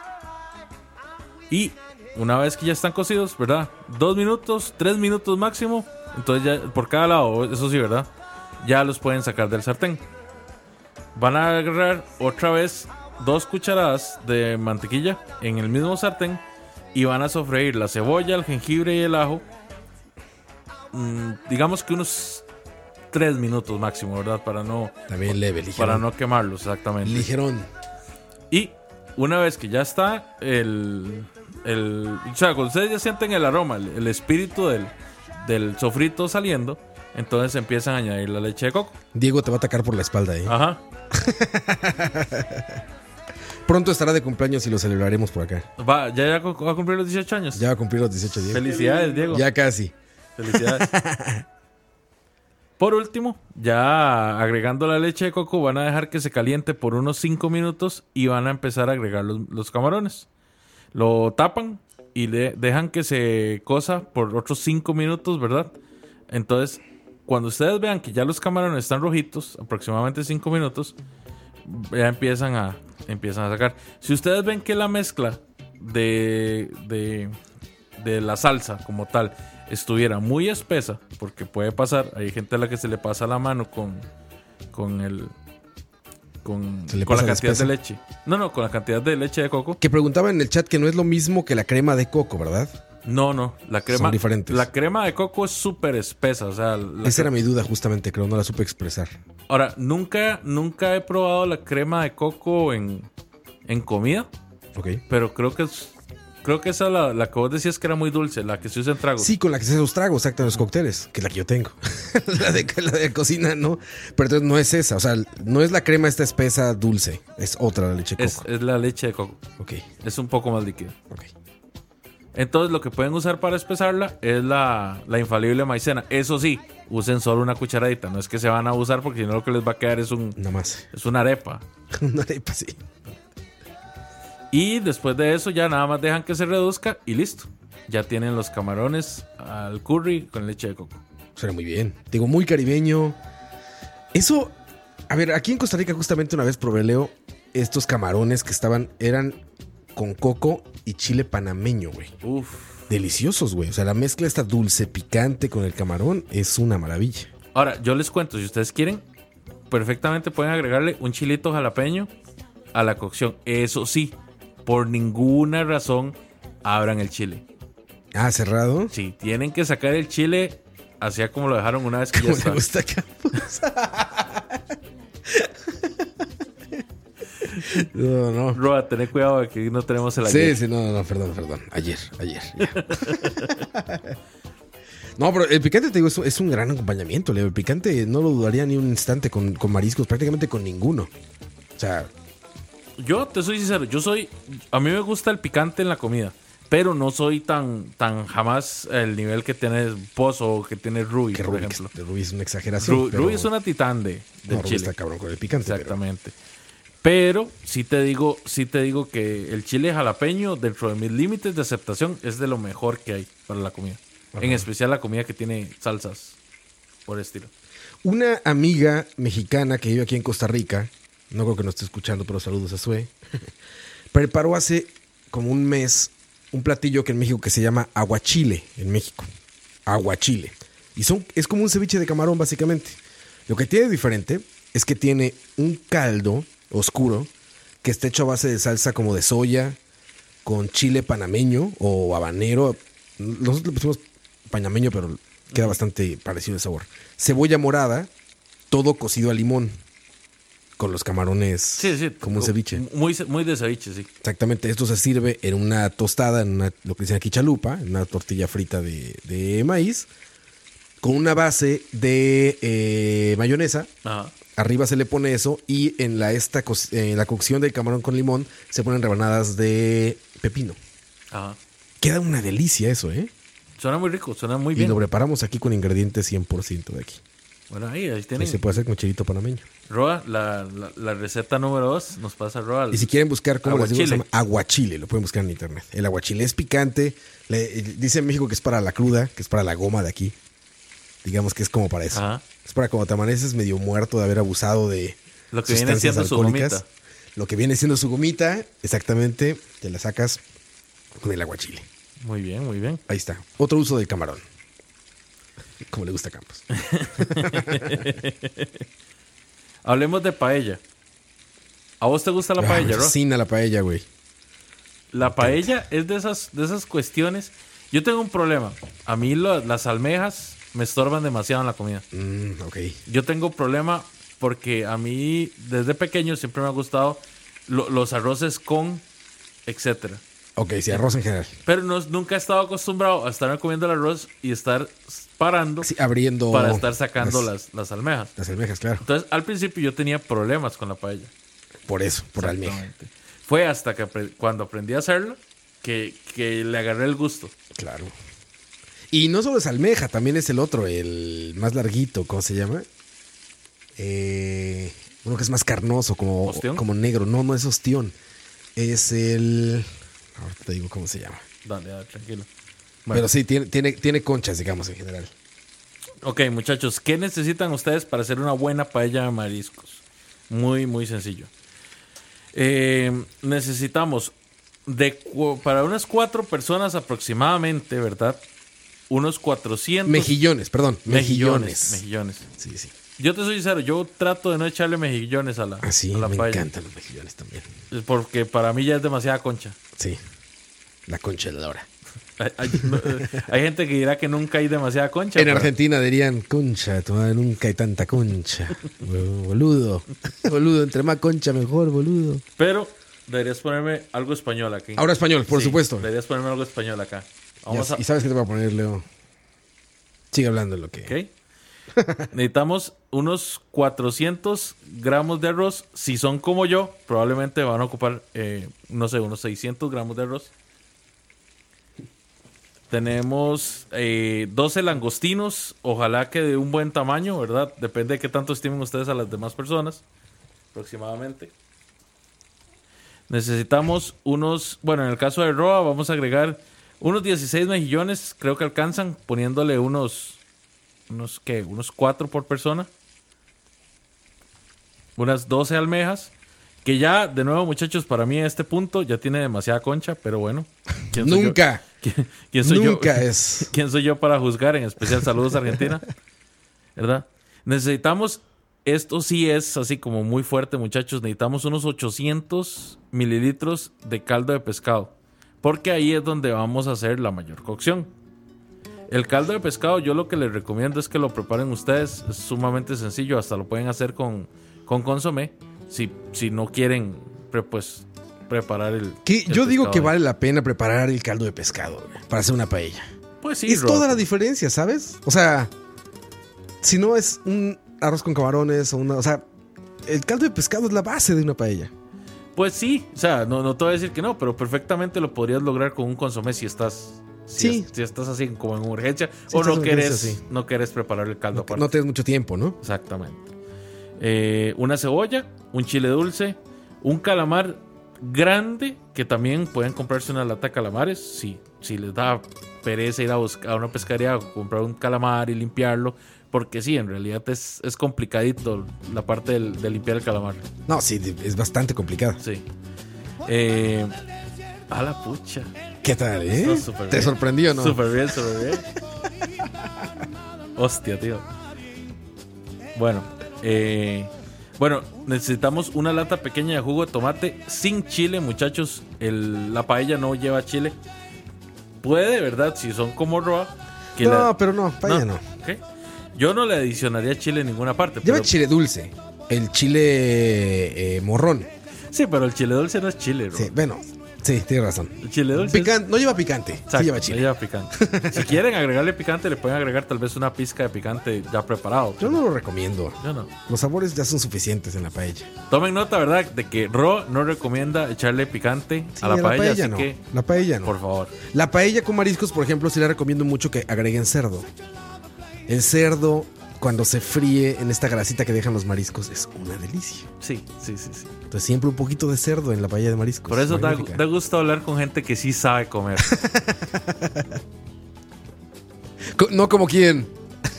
Speaker 3: Y una vez que ya están cocidos, ¿verdad? Dos minutos, tres minutos máximo. Entonces ya por cada lado, eso sí, ¿verdad? Ya los pueden sacar del sartén. Van a agarrar otra vez dos cucharadas de mantequilla en el mismo sartén y van a sofreír la cebolla, el jengibre y el ajo. Mm, digamos que unos tres minutos máximo, ¿verdad? Para no,
Speaker 4: También leve, ligerón.
Speaker 3: para no quemarlos, exactamente.
Speaker 4: Ligerón.
Speaker 3: Y una vez que ya está el, el o sea, cuando ustedes ya sienten el aroma, el, el espíritu del, del sofrito saliendo, Entonces empiezan a añadir la leche de coco.
Speaker 1: Diego te va a atacar por la espalda, ¿eh?
Speaker 3: Ajá.
Speaker 1: Pronto estará de cumpleaños y lo celebraremos por acá.
Speaker 3: Va, ya, ya va a cumplir los 18 años.
Speaker 1: Ya va a cumplir los 18 Diego.
Speaker 3: Felicidades, Diego.
Speaker 1: Ya casi.
Speaker 3: Felicidades. Por último, ya agregando la leche de coco, van a dejar que se caliente por unos 5 minutos y van a empezar a agregar los, los camarones. Lo tapan y le dejan que se cosa por otros 5 minutos, ¿verdad? Entonces, cuando ustedes vean que ya los camarones están rojitos, aproximadamente 5 minutos, ya empiezan a, empiezan a sacar. Si ustedes ven que la mezcla de, de, de la salsa como tal estuviera muy espesa, porque puede pasar, hay gente a la que se le pasa la mano con, con el con,
Speaker 1: ¿Se le
Speaker 3: con la cantidad de leche. No, no, con la cantidad de leche de coco.
Speaker 1: Que preguntaba en el chat que no es lo mismo que la crema de coco, ¿verdad?
Speaker 3: No, no, la crema
Speaker 1: Son diferentes.
Speaker 3: La crema de coco es súper espesa, o sea,
Speaker 1: Esa era mi duda justamente, creo, no la supe expresar.
Speaker 3: Ahora, nunca nunca he probado la crema de coco en en comida,
Speaker 1: Ok.
Speaker 3: pero creo que es creo que esa la, la que vos decías que era muy dulce, la que se usa en tragos.
Speaker 1: Sí, con la que se hace los tragos, exacto, en los cócteles, que es la que yo tengo. la, de, la de cocina, no. Pero entonces no es esa, o sea, no es la crema esta espesa dulce, es otra la leche de coco.
Speaker 3: es la leche de coco.
Speaker 1: Ok,
Speaker 3: Es un poco más líquida.
Speaker 1: ok.
Speaker 3: Entonces lo que pueden usar para espesarla es la, la infalible maicena. Eso sí, usen solo una cucharadita. No es que se van a usar porque si no lo que les va a quedar es, un,
Speaker 1: Nada más.
Speaker 3: es una arepa.
Speaker 1: Una arepa, sí.
Speaker 3: Y después de eso ya nada más dejan que se reduzca y listo. Ya tienen los camarones al curry con leche de coco.
Speaker 1: Suena muy bien. Digo, muy caribeño. Eso, a ver, aquí en Costa Rica justamente una vez probé, Leo, estos camarones que estaban, eran con coco y chile panameño, güey.
Speaker 3: Uf.
Speaker 1: Deliciosos, güey. O sea, la mezcla esta dulce picante con el camarón es una maravilla.
Speaker 3: Ahora, yo les cuento, si ustedes quieren, perfectamente pueden agregarle un chilito jalapeño a la cocción. Eso sí, por ninguna razón abran el chile.
Speaker 1: Ah, cerrado.
Speaker 3: Sí, tienen que sacar el chile hacia como lo dejaron una vez que ya está.
Speaker 1: gusta acá. No, no.
Speaker 3: Roa, ten cuidado de que no tenemos el
Speaker 1: Sí,
Speaker 3: ayer.
Speaker 1: sí, no, no, no, perdón, perdón. Ayer, ayer. ya. no, pero el picante, te digo, es, un gran acompañamiento, Leo. El picante no lo dudaría ni un instante con, con mariscos, prácticamente con ninguno. O sea,
Speaker 3: Yo te soy sincero, yo soy. A mí me gusta el picante en la comida, pero no soy tan, tan jamás el nivel que tiene Pozo o que tiene Ruby,
Speaker 1: que
Speaker 3: por ejemplo.
Speaker 1: que Rubí es una exageración.
Speaker 3: Ru-
Speaker 1: pero-
Speaker 3: Ruby es una titán de,
Speaker 1: No,
Speaker 3: del
Speaker 1: Rubí
Speaker 3: chile.
Speaker 1: está cabrón con el picante. pero-
Speaker 3: Exactamente. Pero sí te digo, sí te digo que el chile jalapeño, dentro de mis límites de aceptación, es de lo mejor que hay para la comida. En especial la comida que tiene salsas por estilo.
Speaker 1: Una amiga mexicana que vive aquí en Costa Rica, no creo que nos esté escuchando, pero saludos a Sue, preparó hace como un mes un platillo que en México que se llama aguachile en México. Aguachile. Y son, es como un ceviche de camarón, básicamente. Lo que tiene diferente es que tiene un caldo oscuro que está hecho a base de salsa como de soya, con chile panameño o habanero. Nosotros le pusimos panameño, pero queda bastante parecido el sabor. Cebolla morada, todo cocido a limón. Con los camarones
Speaker 3: Sí, sí.
Speaker 1: como un ceviche.
Speaker 3: Muy, muy de ceviche, sí.
Speaker 1: Exactamente, esto se sirve en una tostada, en una, lo que dicen aquí chalupa, en una tortilla frita de, de maíz, con una base de eh, mayonesa.
Speaker 3: Ajá.
Speaker 1: Arriba se le pone eso y en la, esta, en la cocción del camarón con limón se ponen rebanadas de pepino.
Speaker 3: Ajá.
Speaker 1: Queda una delicia eso, ¿eh?
Speaker 3: Suena muy rico, suena muy
Speaker 1: Y
Speaker 3: bien.
Speaker 1: lo preparamos aquí con ingredientes 100% de aquí.
Speaker 3: Bueno, ahí, ahí
Speaker 1: Y
Speaker 3: tienen.
Speaker 1: se puede hacer con chilito panameño.
Speaker 3: Roa, la, la, la receta número dos nos pasa Roa.
Speaker 1: Y si quieren buscar, ¿cómo les digo? Se
Speaker 3: Aguachile.
Speaker 1: llama aguachile. Lo pueden buscar en internet. El aguachile es picante. Le- dice en México que es para la cruda, que es para la goma de aquí. Digamos que es como para eso.
Speaker 3: Ajá.
Speaker 1: Es para cuando te amaneces medio muerto de haber abusado de
Speaker 3: Lo que viene
Speaker 1: sustancias
Speaker 3: siendo su
Speaker 1: alcohólicas.
Speaker 3: gomita.
Speaker 1: Lo que viene siendo su gomita, exactamente, te la sacas con el aguachile.
Speaker 3: Muy bien, muy bien.
Speaker 1: Ahí está. Otro uso del camarón. Como le gusta a Campos.
Speaker 3: Hablemos de paella. ¿A vos te gusta la
Speaker 1: Ah, me
Speaker 3: paella, Roa?
Speaker 1: fascina la paella, güey.
Speaker 3: La paella es de esas, de esas cuestiones. Yo tengo un problema. A mí lo- las almejas me estorban demasiado en la comida.
Speaker 1: Mm, ok.
Speaker 3: Yo tengo problema porque a mí desde pequeño siempre me ha gustado lo- los arroces con etcétera.
Speaker 1: Ok, sí, arroz en general.
Speaker 3: Pero no, nunca he estado acostumbrado a estar comiendo el arroz y estar parando
Speaker 1: Sí, abriendo.
Speaker 3: para estar sacando
Speaker 1: las,
Speaker 3: las, las almejas.
Speaker 1: las almejas, claro.
Speaker 3: Entonces, al principio yo tenía problemas con la paella.
Speaker 1: Por eso, por la almeja.
Speaker 3: Fue hasta que cuando aprendí a hacerlo que, que le agarré el gusto.
Speaker 1: Claro. Y no solo es almeja, también es el otro, el más larguito, ¿cómo se llama? Eh, uno que es más carnoso, como,
Speaker 3: ¿Ostión?
Speaker 1: como negro. No, no es ostión. Es el. Ahorita te digo cómo se llama.
Speaker 3: Dale, dale, tranquilo. Bueno.
Speaker 1: Pero sí, tiene, tiene, tiene conchas, digamos, en general.
Speaker 3: Ok, muchachos, ¿qué necesitan ustedes para hacer una buena paella de mariscos? Muy, muy sencillo. Eh, necesitamos de para unas cuatro personas aproximadamente, ¿verdad? Unos 400
Speaker 1: Mejillones, perdón.
Speaker 3: mejillones.
Speaker 1: Mejillones. Sí, sí.
Speaker 3: Yo te soy sincero, yo trato de no echarle mejillones a la,
Speaker 1: Así,
Speaker 3: a la
Speaker 1: Ah, me
Speaker 3: paella.
Speaker 1: encantan los mejillones también.
Speaker 3: Porque para mí ya es demasiada concha.
Speaker 1: Sí. La concha de la hora.
Speaker 3: Hay, hay- no, hay gente que dirá que nunca hay demasiada concha.
Speaker 1: En
Speaker 3: pero-
Speaker 1: Argentina dirían, concha, tu madre, nunca hay tanta concha. Boludo. Boludo, entre más concha mejor, boludo.
Speaker 3: Pero deberías ponerme algo español aquí.
Speaker 1: Ahora español, por
Speaker 3: Sí,
Speaker 1: supuesto.
Speaker 3: Deberías ponerme algo español acá. Vamos
Speaker 1: Ya-
Speaker 3: a,
Speaker 1: ¿Y sabes qué te voy a poner, Leo? Sigue hablando lo que...
Speaker 3: Ok. Necesitamos unos 400 gramos de arroz. Si son como yo, probablemente van a ocupar, eh, no sé, unos 600 gramos de arroz. Tenemos eh, 12 langostinos, ojalá que de un buen tamaño, ¿verdad? Depende de qué tanto estimen ustedes a las demás personas, aproximadamente. Necesitamos unos, bueno, en el caso de Roa vamos a agregar unos 16 mejillones, creo que alcanzan, poniéndole unos, unos, ¿qué? Unos 4 por persona. Unas 12 almejas. Que ya, de nuevo, muchachos, para mí a este punto ya tiene demasiada concha, pero bueno. ¿quién soy yo? ¿Quién, quién soy yo?
Speaker 1: nunca es...
Speaker 3: ¿Quién soy yo para juzgar? En especial, saludos Argentina. ¿Verdad? Necesitamos, esto sí es así como muy fuerte, muchachos. Necesitamos unos 800 mililitros de caldo de pescado. Porque ahí es donde vamos a hacer la mayor cocción. El caldo de pescado, yo lo que les recomiendo es que lo preparen ustedes. Es sumamente sencillo. Hasta lo pueden hacer con, con consomé. Si, si no quieren, pues, preparar el.
Speaker 1: Que
Speaker 3: el
Speaker 1: yo digo
Speaker 3: pescado
Speaker 1: que vale la pena preparar el caldo de pescado güey, para hacer una paella.
Speaker 3: Pues sí,
Speaker 1: es
Speaker 3: Rob.
Speaker 1: toda la diferencia, ¿sabes? O sea, si no es un arroz con camarones o una... O sea, el caldo de pescado es la base de una paella.
Speaker 3: Pues sí, o sea, no, no te voy a decir que no, pero perfectamente lo podrías lograr con un consomé si estás. Si,
Speaker 1: Sí.
Speaker 3: es- si estás así como en urgencia o no
Speaker 1: urgencia, sí.
Speaker 3: no quieres preparar el caldo aparte.
Speaker 1: No tienes mucho tiempo, ¿no?
Speaker 3: Exactamente. Eh, una cebolla, un chile dulce, un calamar grande, que también pueden comprarse una lata de calamares. Si, si les da pereza ir a, buscar, a una pescaría, comprar un calamar y limpiarlo. Porque sí, en realidad es, es complicadito la parte del- de limpiar el calamar.
Speaker 1: No, sí, es bastante complicado.
Speaker 3: Sí. Eh, a la pucha.
Speaker 1: ¿Qué tal, eh? ¿Te
Speaker 3: bien.
Speaker 1: sorprendió no?
Speaker 3: Súper bien, súper bien. Hostia, tío. Bueno, eh, bueno, necesitamos una lata pequeña de jugo de tomate sin chile, muchachos. El- la paella no lleva chile. Puede, ¿verdad? Si son como Roa. que
Speaker 1: No,
Speaker 3: la-
Speaker 1: pero no, paella no.
Speaker 3: ¿ok? Yo no le adicionaría chile en ninguna parte.
Speaker 1: Lleva
Speaker 3: pero-
Speaker 1: chile dulce. El chile eh, morrón.
Speaker 3: Sí, pero el chile dulce no es chile, Roa.
Speaker 1: Sí, bueno, sí, tienes razón.
Speaker 3: El chile dulce
Speaker 1: no lleva picante,
Speaker 3: Exacto,
Speaker 1: sí lleva
Speaker 3: no
Speaker 1: chile.
Speaker 3: lleva picante. si quieren agregarle picante, le pueden agregar tal vez una pizca de picante ya preparado.
Speaker 1: Yo no lo recomiendo.
Speaker 3: Yo no.
Speaker 1: Los sabores ya son suficientes en la paella.
Speaker 3: Tomen nota, ¿verdad? De que Ro no recomienda echarle picante
Speaker 1: Sí,
Speaker 3: a la paella, así
Speaker 1: no.
Speaker 3: que,
Speaker 1: La paella no.
Speaker 3: por favor.
Speaker 1: La paella con mariscos, por ejemplo, sí le recomiendo mucho que agreguen cerdo. El cerdo, cuando se fríe en esta grasita que dejan los mariscos, es una delicia.
Speaker 3: Sí, sí, sí, sí.
Speaker 1: Entonces siempre un poquito de cerdo en la paella de mariscos.
Speaker 3: Por eso da, da gusto hablar con gente que sí sabe comer.
Speaker 1: Co- No como quien,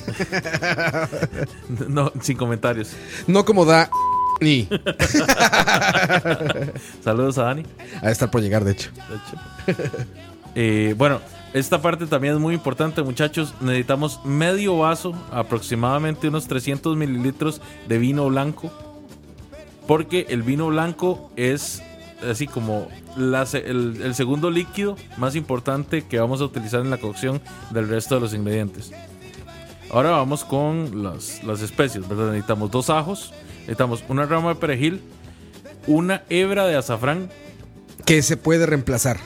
Speaker 3: no, sin comentarios.
Speaker 1: no como da ni.
Speaker 3: Saludos a Dani.
Speaker 1: A estar por llegar, de hecho.
Speaker 3: de hecho. Eh, bueno, esta parte también es muy importante, muchachos. Necesitamos medio vaso, aproximadamente unos 300 mililitros de vino blanco. Porque el vino blanco es así como el segundo líquido más importante que vamos a utilizar en la cocción del resto de los ingredientes. Ahora vamos con las, las especies, ¿verdad? Necesitamos dos ajos, necesitamos una rama de perejil, una hebra de azafrán,
Speaker 1: Que se puede reemplazar.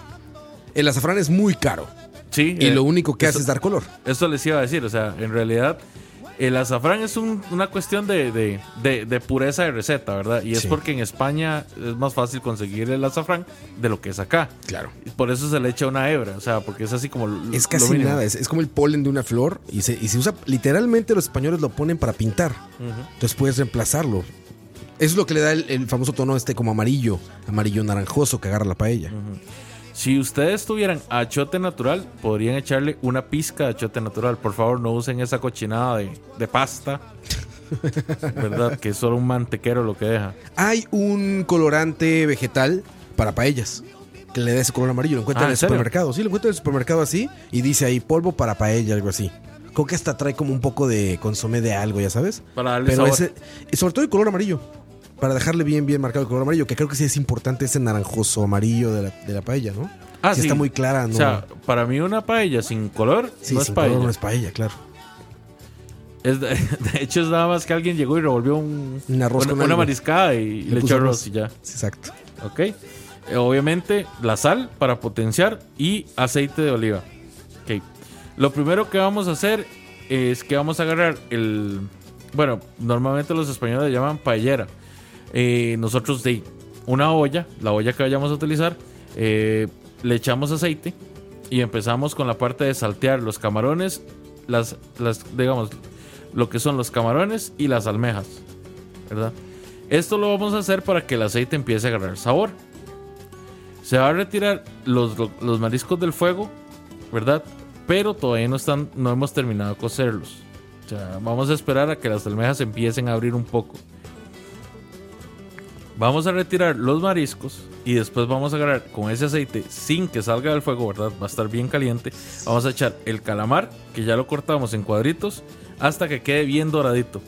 Speaker 1: El azafrán es muy caro.
Speaker 3: Sí.
Speaker 1: Y
Speaker 3: eh,
Speaker 1: lo único que
Speaker 3: eso-
Speaker 1: hace es dar color.
Speaker 3: Esto les iba a decir, o sea, en realidad el azafrán es un- una cuestión de, de- de- de pureza de receta, ¿verdad? Y es
Speaker 1: Sí.
Speaker 3: porque en España es más fácil conseguir el azafrán de lo que es acá.
Speaker 1: Claro.
Speaker 3: Por eso se le echa una hebra, o sea, porque es así como...
Speaker 1: Es
Speaker 3: lo
Speaker 1: casi
Speaker 3: mínimo.
Speaker 1: nada, es, es como el polen de una flor y se, y se usa, literalmente los españoles lo ponen para pintar. Entonces puedes reemplazarlo. Eso es lo que le da el, el famoso tono este como amarillo, amarillo naranjoso que agarra la paella.
Speaker 3: Si ustedes tuvieran achote natural, podrían echarle una pizca de achote natural. Por favor, no usen esa cochinada de, de pasta. ¿Verdad? Que es solo un mantequero lo que deja.
Speaker 1: Hay un colorante vegetal para paellas que le da ese color amarillo. Lo encuentran
Speaker 3: Ah,
Speaker 1: en
Speaker 3: ¿en
Speaker 1: el
Speaker 3: serio?
Speaker 1: supermercado. Sí, lo encuentran en el supermercado así y dice ahí polvo para paella, algo así. Creo que hasta trae como un poco de consomé de algo, ya sabes.
Speaker 3: Para darle
Speaker 1: Pero
Speaker 3: sabor.
Speaker 1: ese, sobre todo el color amarillo. Para dejarle bien, bien marcado el color amarillo, que creo que sí es importante ese naranjoso amarillo de la, de la paella, ¿no?
Speaker 3: Ah, sí.
Speaker 1: está muy clara, no.
Speaker 3: O sea, para mí una paella sin color
Speaker 1: sí,
Speaker 3: no es
Speaker 1: sin
Speaker 3: paella.
Speaker 1: color no es paella, claro.
Speaker 3: Es de, de hecho, es nada más que alguien llegó y revolvió un,
Speaker 1: Un arroz
Speaker 3: una,
Speaker 1: con
Speaker 3: una mariscada y, le,
Speaker 1: puso
Speaker 3: echó arroz y ya.
Speaker 1: Exacto.
Speaker 3: ¿Ok? Eh, obviamente, la sal para potenciar y aceite de oliva. Ok. Lo primero que vamos a hacer es que vamos a agarrar el. Bueno, normalmente los españoles le llaman paellera. Eh, nosotros de una olla, la olla que vayamos a utilizar, eh, le echamos aceite y empezamos con la parte de saltear los camarones, las, las, digamos, lo que son los camarones y las almejas, ¿verdad? Esto lo vamos a hacer para que el aceite empiece a agarrar sabor. Se va a retirar los, los mariscos del fuego, ¿verdad? Pero todavía no están, no hemos terminado de cocerlos. O sea, vamos a esperar a que las almejas empiecen a abrir un poco. Vamos a retirar los mariscos y después vamos a agarrar con ese aceite sin que salga del fuego, ¿verdad? Va a estar bien caliente. Vamos a echar el calamar, que ya lo cortamos en cuadritos, hasta que quede bien doradito.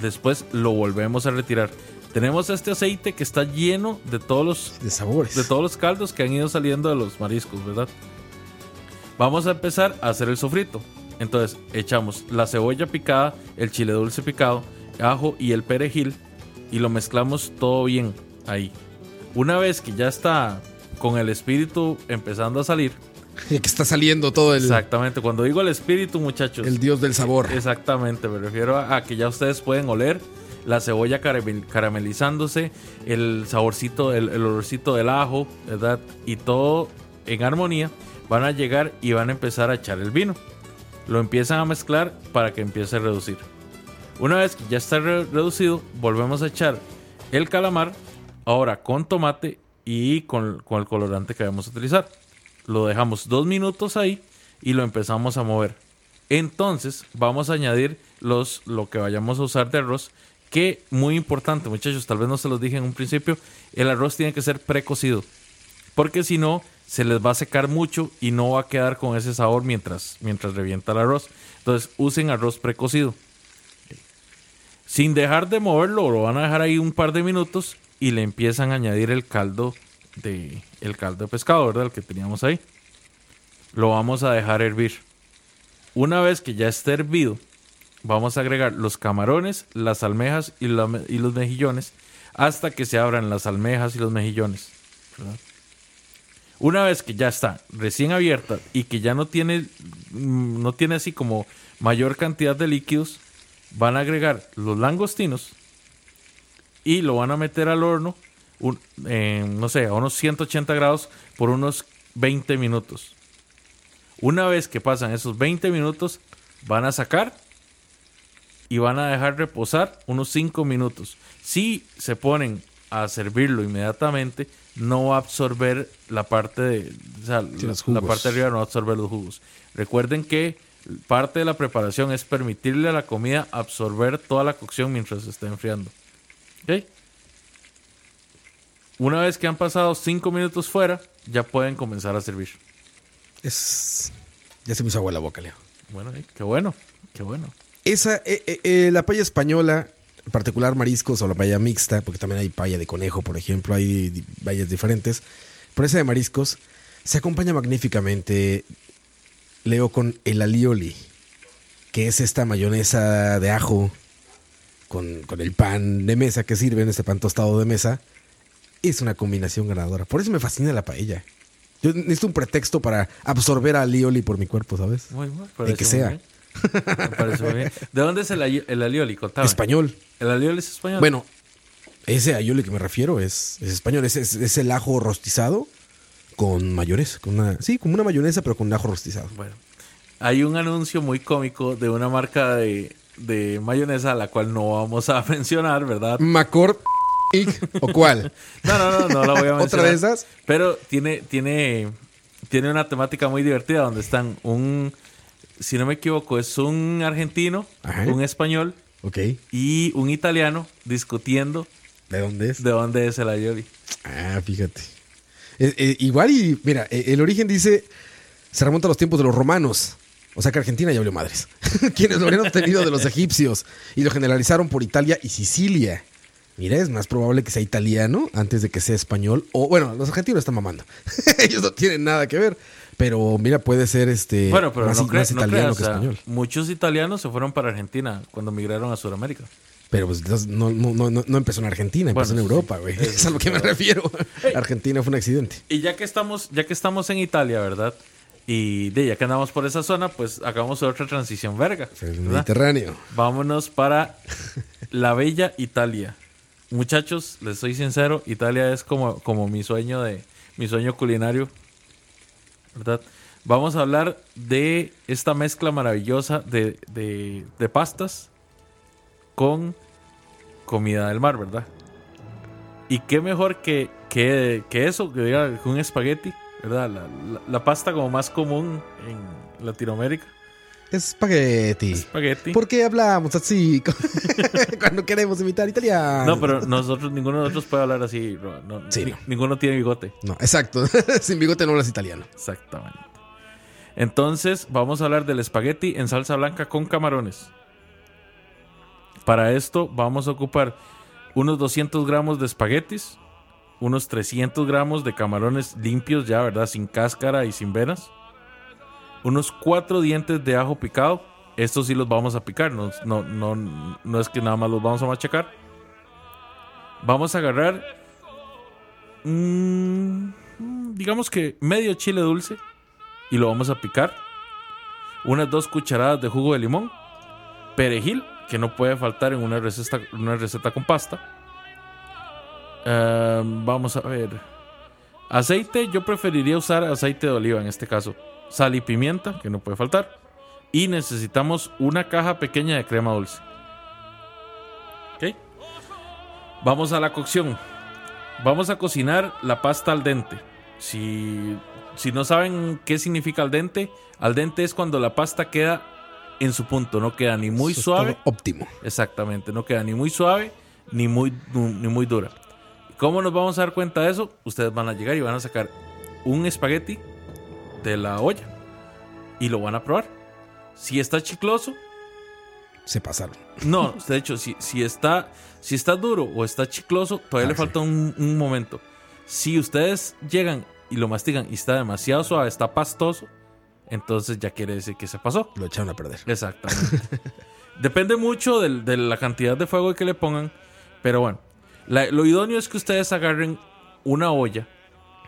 Speaker 3: Después lo volvemos a retirar. Tenemos este aceite que está lleno de todos los
Speaker 1: De sabores.
Speaker 3: de todos los caldos que han ido saliendo de los mariscos, ¿verdad? Vamos a empezar a hacer el sofrito. Entonces, echamos la cebolla picada, el chile dulce picado, ajo y el perejil y lo mezclamos todo bien ahí. Una vez que ya está con el espíritu empezando a salir,
Speaker 1: que está saliendo todo el,
Speaker 3: exactamente, cuando digo el espíritu, muchachos,
Speaker 1: el dios del sabor.
Speaker 3: Exactamente, me refiero a, a que ya ustedes pueden oler la cebolla caramel- caramelizándose, el saborcito, el, el olorcito del ajo, ¿verdad? Y todo en armonía. Van a llegar y van a empezar a echar el vino. Lo empiezan a mezclar para que empiece a reducir. Una vez que ya está re- reducido, volvemos a echar el calamar, ahora con tomate y con, con el colorante que vamos a utilizar. Lo dejamos dos minutos ahí y lo empezamos a mover. Entonces vamos a añadir los, lo que vayamos a usar de arroz. Que muy importante, muchachos, tal vez no se los dije en un principio, el arroz tiene que ser precocido. Porque si no, se les va a secar mucho y no va a quedar con ese sabor mientras, mientras revienta el arroz. Entonces usen arroz precocido. Sin dejar de moverlo, lo van a dejar ahí un par de minutos y le empiezan a añadir el caldo de, el caldo de pescado, ¿verdad? El que teníamos ahí. Lo vamos a dejar hervir. Una vez que ya esté hervido, vamos a agregar los camarones, las almejas y, los mejillones hasta que se abran las almejas y los mejillones. Una vez que ya está recién abierta y que ya no tiene, mm, no tiene así como mayor cantidad de líquidos, van a agregar los langostinos y lo van a meter al horno, un- eh, no sé, a unos 180 grados por unos 20 minutos. Una vez que pasan esos 20 minutos, van a sacar y van a dejar reposar unos 5 minutos. Si se ponen a servirlo inmediatamente, no va a absorber la parte de o sea,
Speaker 1: Sí,
Speaker 3: la, la parte de arriba no va a absorber los jugos. Recuerden que parte de la preparación es permitirle a la comida absorber toda la cocción mientras se está enfriando. ¿Ok? Una vez que han pasado 5 minutos fuera, ya pueden comenzar a servir.
Speaker 1: Es. Ya se me hizo agua la boca, Leo.
Speaker 3: Bueno, eh, qué bueno, qué bueno.
Speaker 1: Esa, eh, eh, la paella española, en particular mariscos o la paella mixta, porque también hay paella de conejo, por ejemplo, hay paellas diferentes. Pero esa de mariscos se acompaña magníficamente, Leo, con el alioli, que es esta mayonesa de ajo con, con el pan de mesa que sirven, este pan tostado de mesa. Es una combinación ganadora. Por eso me fascina la paella. Yo necesito un pretexto para absorber a alioli por mi cuerpo, ¿sabes?
Speaker 3: Muy.
Speaker 1: El
Speaker 3: parece
Speaker 1: que
Speaker 3: muy
Speaker 1: sea.
Speaker 3: bien. Me parece muy bien. ¿De dónde es el, el alioli? Contame.
Speaker 1: Español.
Speaker 3: ¿El alioli es español?
Speaker 1: Bueno, ese aioli que me refiero es, es español. Es, es- es el ajo rostizado con mayonesa. Con una, sí, como una mayonesa, pero con ajo rostizado.
Speaker 3: Bueno, hay un anuncio muy cómico de una marca de, de mayonesa, a la cual no vamos a mencionar, ¿verdad?
Speaker 1: Macor o cuál?
Speaker 3: No, no, no, no la voy a mencionar.
Speaker 1: ¿Otra de esas?
Speaker 3: Pero tiene, tiene, tiene una temática muy divertida donde están un, si no me equivoco, es un argentino,
Speaker 1: Ajá.
Speaker 3: un español
Speaker 1: Ok.
Speaker 3: y un italiano discutiendo
Speaker 1: ¿De dónde es?
Speaker 3: de dónde es el aioli.
Speaker 1: Ah, fíjate. Eh, eh, igual y, mira, eh, el origen dice, se remonta a los tiempos de los romanos. O sea que Argentina ya habló madres. Quienes lo habrían obtenido de los egipcios y lo generalizaron por Italia y Sicilia. Mira, es más probable que sea italiano antes de que sea español. O bueno, los argentinos están mamando. Ellos no tienen nada que ver. Pero mira, puede ser este
Speaker 3: Bueno, pero
Speaker 1: más,
Speaker 3: no,
Speaker 1: más italiano que
Speaker 3: o sea,
Speaker 1: español.
Speaker 3: muchos italianos se fueron para Argentina cuando migraron a Sudamérica.
Speaker 1: Pero pues no, no, no, no- no empezó en Argentina, empezó
Speaker 3: Bueno,
Speaker 1: en. Europa, güey. Es a lo que me refiero. Argentina fue un accidente.
Speaker 3: Y ya que estamos, ya que estamos en Italia, ¿verdad? Y de ya que andamos por esa zona, pues hagamos otra transición verga.
Speaker 1: El. Mediterráneo.
Speaker 3: Vámonos para la bella Italia. Muchachos, les soy sincero, Italia es como, como mi sueño de mi sueño culinario, ¿verdad? Vamos a hablar de esta mezcla maravillosa de, de- de pastas con comida del mar, ¿verdad? Y qué mejor que, que, que eso, que diga un espagueti, ¿verdad? La, la- la pasta como más común en Latinoamérica.
Speaker 1: Espagueti.
Speaker 3: Espagueti.
Speaker 1: ¿Por qué hablamos así cuando queremos imitar italiano?
Speaker 3: No, pero nosotros, ninguno de nosotros puede hablar así. No,
Speaker 1: Sí,
Speaker 3: ni-
Speaker 1: no.
Speaker 3: Ninguno tiene bigote.
Speaker 1: No, exacto. Sin bigote no hablas italiano.
Speaker 3: Exactamente. Entonces, vamos a hablar del espagueti en salsa blanca con camarones. Para esto, vamos a ocupar unos 200 gramos de espaguetis, unos 300 gramos de camarones limpios, ya, ¿verdad? Sin cáscara y sin venas. Unos 4 dientes de ajo picado. Estos sí los vamos a picar, no, no, no, no es que nada más los vamos a machacar. Vamos a agarrar, mm, digamos que medio chile dulce y lo vamos a picar. Unas dos cucharadas de jugo de limón. Perejil, que no puede faltar en una receta, una receta con pasta. Eh, vamos a ver. Aceite, yo preferiría usar aceite de oliva en este caso. Sal y pimienta, que no puede faltar. Y necesitamos una caja pequeña de crema dulce. Ok. Vamos a la cocción. Vamos a cocinar la pasta al dente. Si, si no saben qué significa al dente, al dente es cuando la pasta queda en su punto, no queda ni muy
Speaker 1: Eso
Speaker 3: suave.
Speaker 1: óptimo.
Speaker 3: Exactamente, no queda ni muy suave ni muy, ni muy dura. ¿Cómo nos vamos a dar cuenta de eso? Ustedes van a llegar y van a sacar un espagueti de la olla y lo van a probar. Si está chicloso,
Speaker 1: Se pasaron.
Speaker 3: no, de hecho, si, si, está, si está duro o está chicloso, todavía
Speaker 1: Ah,
Speaker 3: le
Speaker 1: sí.
Speaker 3: falta un, un momento. Si ustedes llegan y lo mastigan y está demasiado suave, está pastoso, entonces ya quiere decir que se pasó.
Speaker 1: Lo echaron a perder.
Speaker 3: Exactamente. Depende mucho de la cantidad de fuego que le pongan. Pero bueno, la- lo idóneo es que ustedes agarren una olla,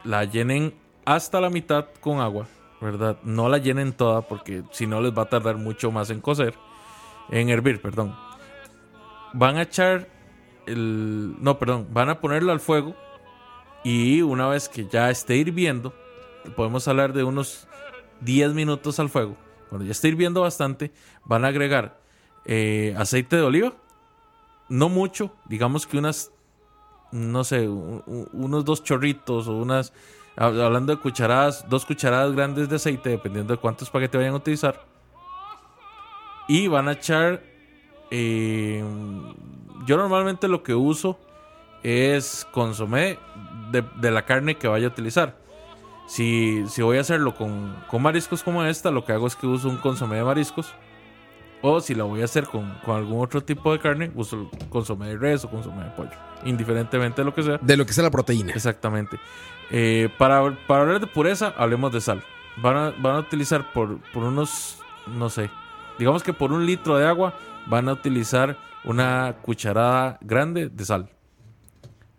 Speaker 3: la llenen hasta la mitad con agua, ¿verdad? No la llenen toda porque si no les va a tardar mucho más en cocer, en hervir, perdón. Van a echar el... No, perdón, van a ponerlo al fuego y una vez que ya esté hirviendo, podemos hablar de unos 10 minutos al fuego. Cuando ya esté hirviendo bastante, van a agregar eh, aceite de oliva. No mucho, digamos que unas, no sé, unos dos chorritos o unas, hab- hablando de cucharadas, dos cucharadas grandes de aceite, dependiendo de cuánto espagueti vayan a utilizar. Y van a echar, eh, yo normalmente lo que uso es consomé de la carne que vaya a utilizar. Si, si voy a hacerlo con, con mariscos como esta, lo que hago es que uso un consomé de mariscos. O si la voy a hacer con, con algún otro tipo de carne, uso el consomé de res o consomé de pollo. Indiferentemente de lo que sea.
Speaker 1: De lo que sea la proteína.
Speaker 3: Exactamente. Eh, para, para hablar de pureza, hablemos de sal. Van a, van a utilizar por, por unos, no sé, digamos que por un litro de agua van a utilizar una cucharada grande de sal.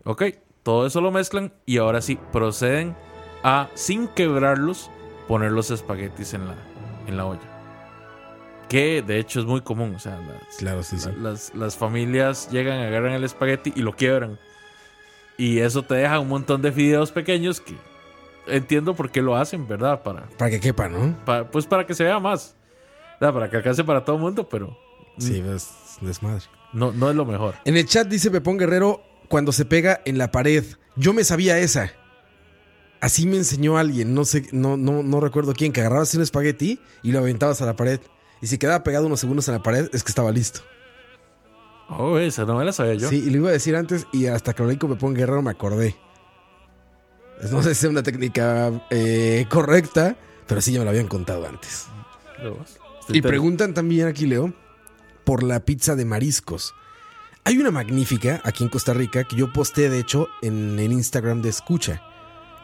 Speaker 3: Ok, todo eso lo mezclan y ahora sí proceden a, sin quebrarlos, poner los espaguetis en la, en la olla. Que de hecho es muy común. O sea, las,
Speaker 1: Claro, sí, sí.
Speaker 3: la- las, las familias llegan, agarran el espagueti y lo quiebran. Y eso te deja un montón de fideos pequeños que entiendo por qué lo hacen, ¿verdad? Para,
Speaker 1: Para que quepa, ¿no?
Speaker 3: para- pues para que se vea más. Para que alcance para todo el mundo, pero
Speaker 1: Sí, es desmadre.
Speaker 3: no, no es lo mejor.
Speaker 1: En el chat dice Pepón Guerrero cuando se pega en la pared. Yo me sabía esa. Así me enseñó alguien, no sé, no, no, no recuerdo quién, que agarrabas un espagueti y lo aventabas a la pared. Y si quedaba pegado unos segundos en la pared, es que estaba listo.
Speaker 3: Oh, esa no me la sabía yo.
Speaker 1: Sí, y lo iba a decir antes y hasta que lo leí con Pepón Guerrero me acordé. No sé si es una técnica eh, correcta, pero sí ya me lo habían contado antes. Y preguntan también aquí, Leo, por la pizza de mariscos. Hay una magnífica aquí en Costa Rica que yo posté, de hecho, en el Instagram de Escucha.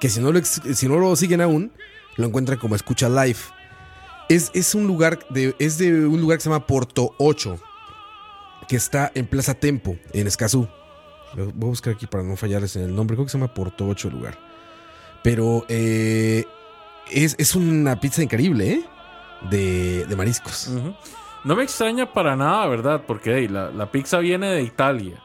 Speaker 1: Que si no lo, si no lo siguen aún, lo encuentran como Escucha Live. Es, es un lugar de, es de un lugar que se llama Porto 8, que está en Plaza Tempo, en Escazú. Voy a buscar aquí para no fallarles en el nombre. Creo que se llama Porto 8 el lugar. Pero eh, es, es una pizza increíble, ¿eh? De, de mariscos.
Speaker 3: No me extraña para nada, ¿verdad? Porque la, la pizza viene de Italia,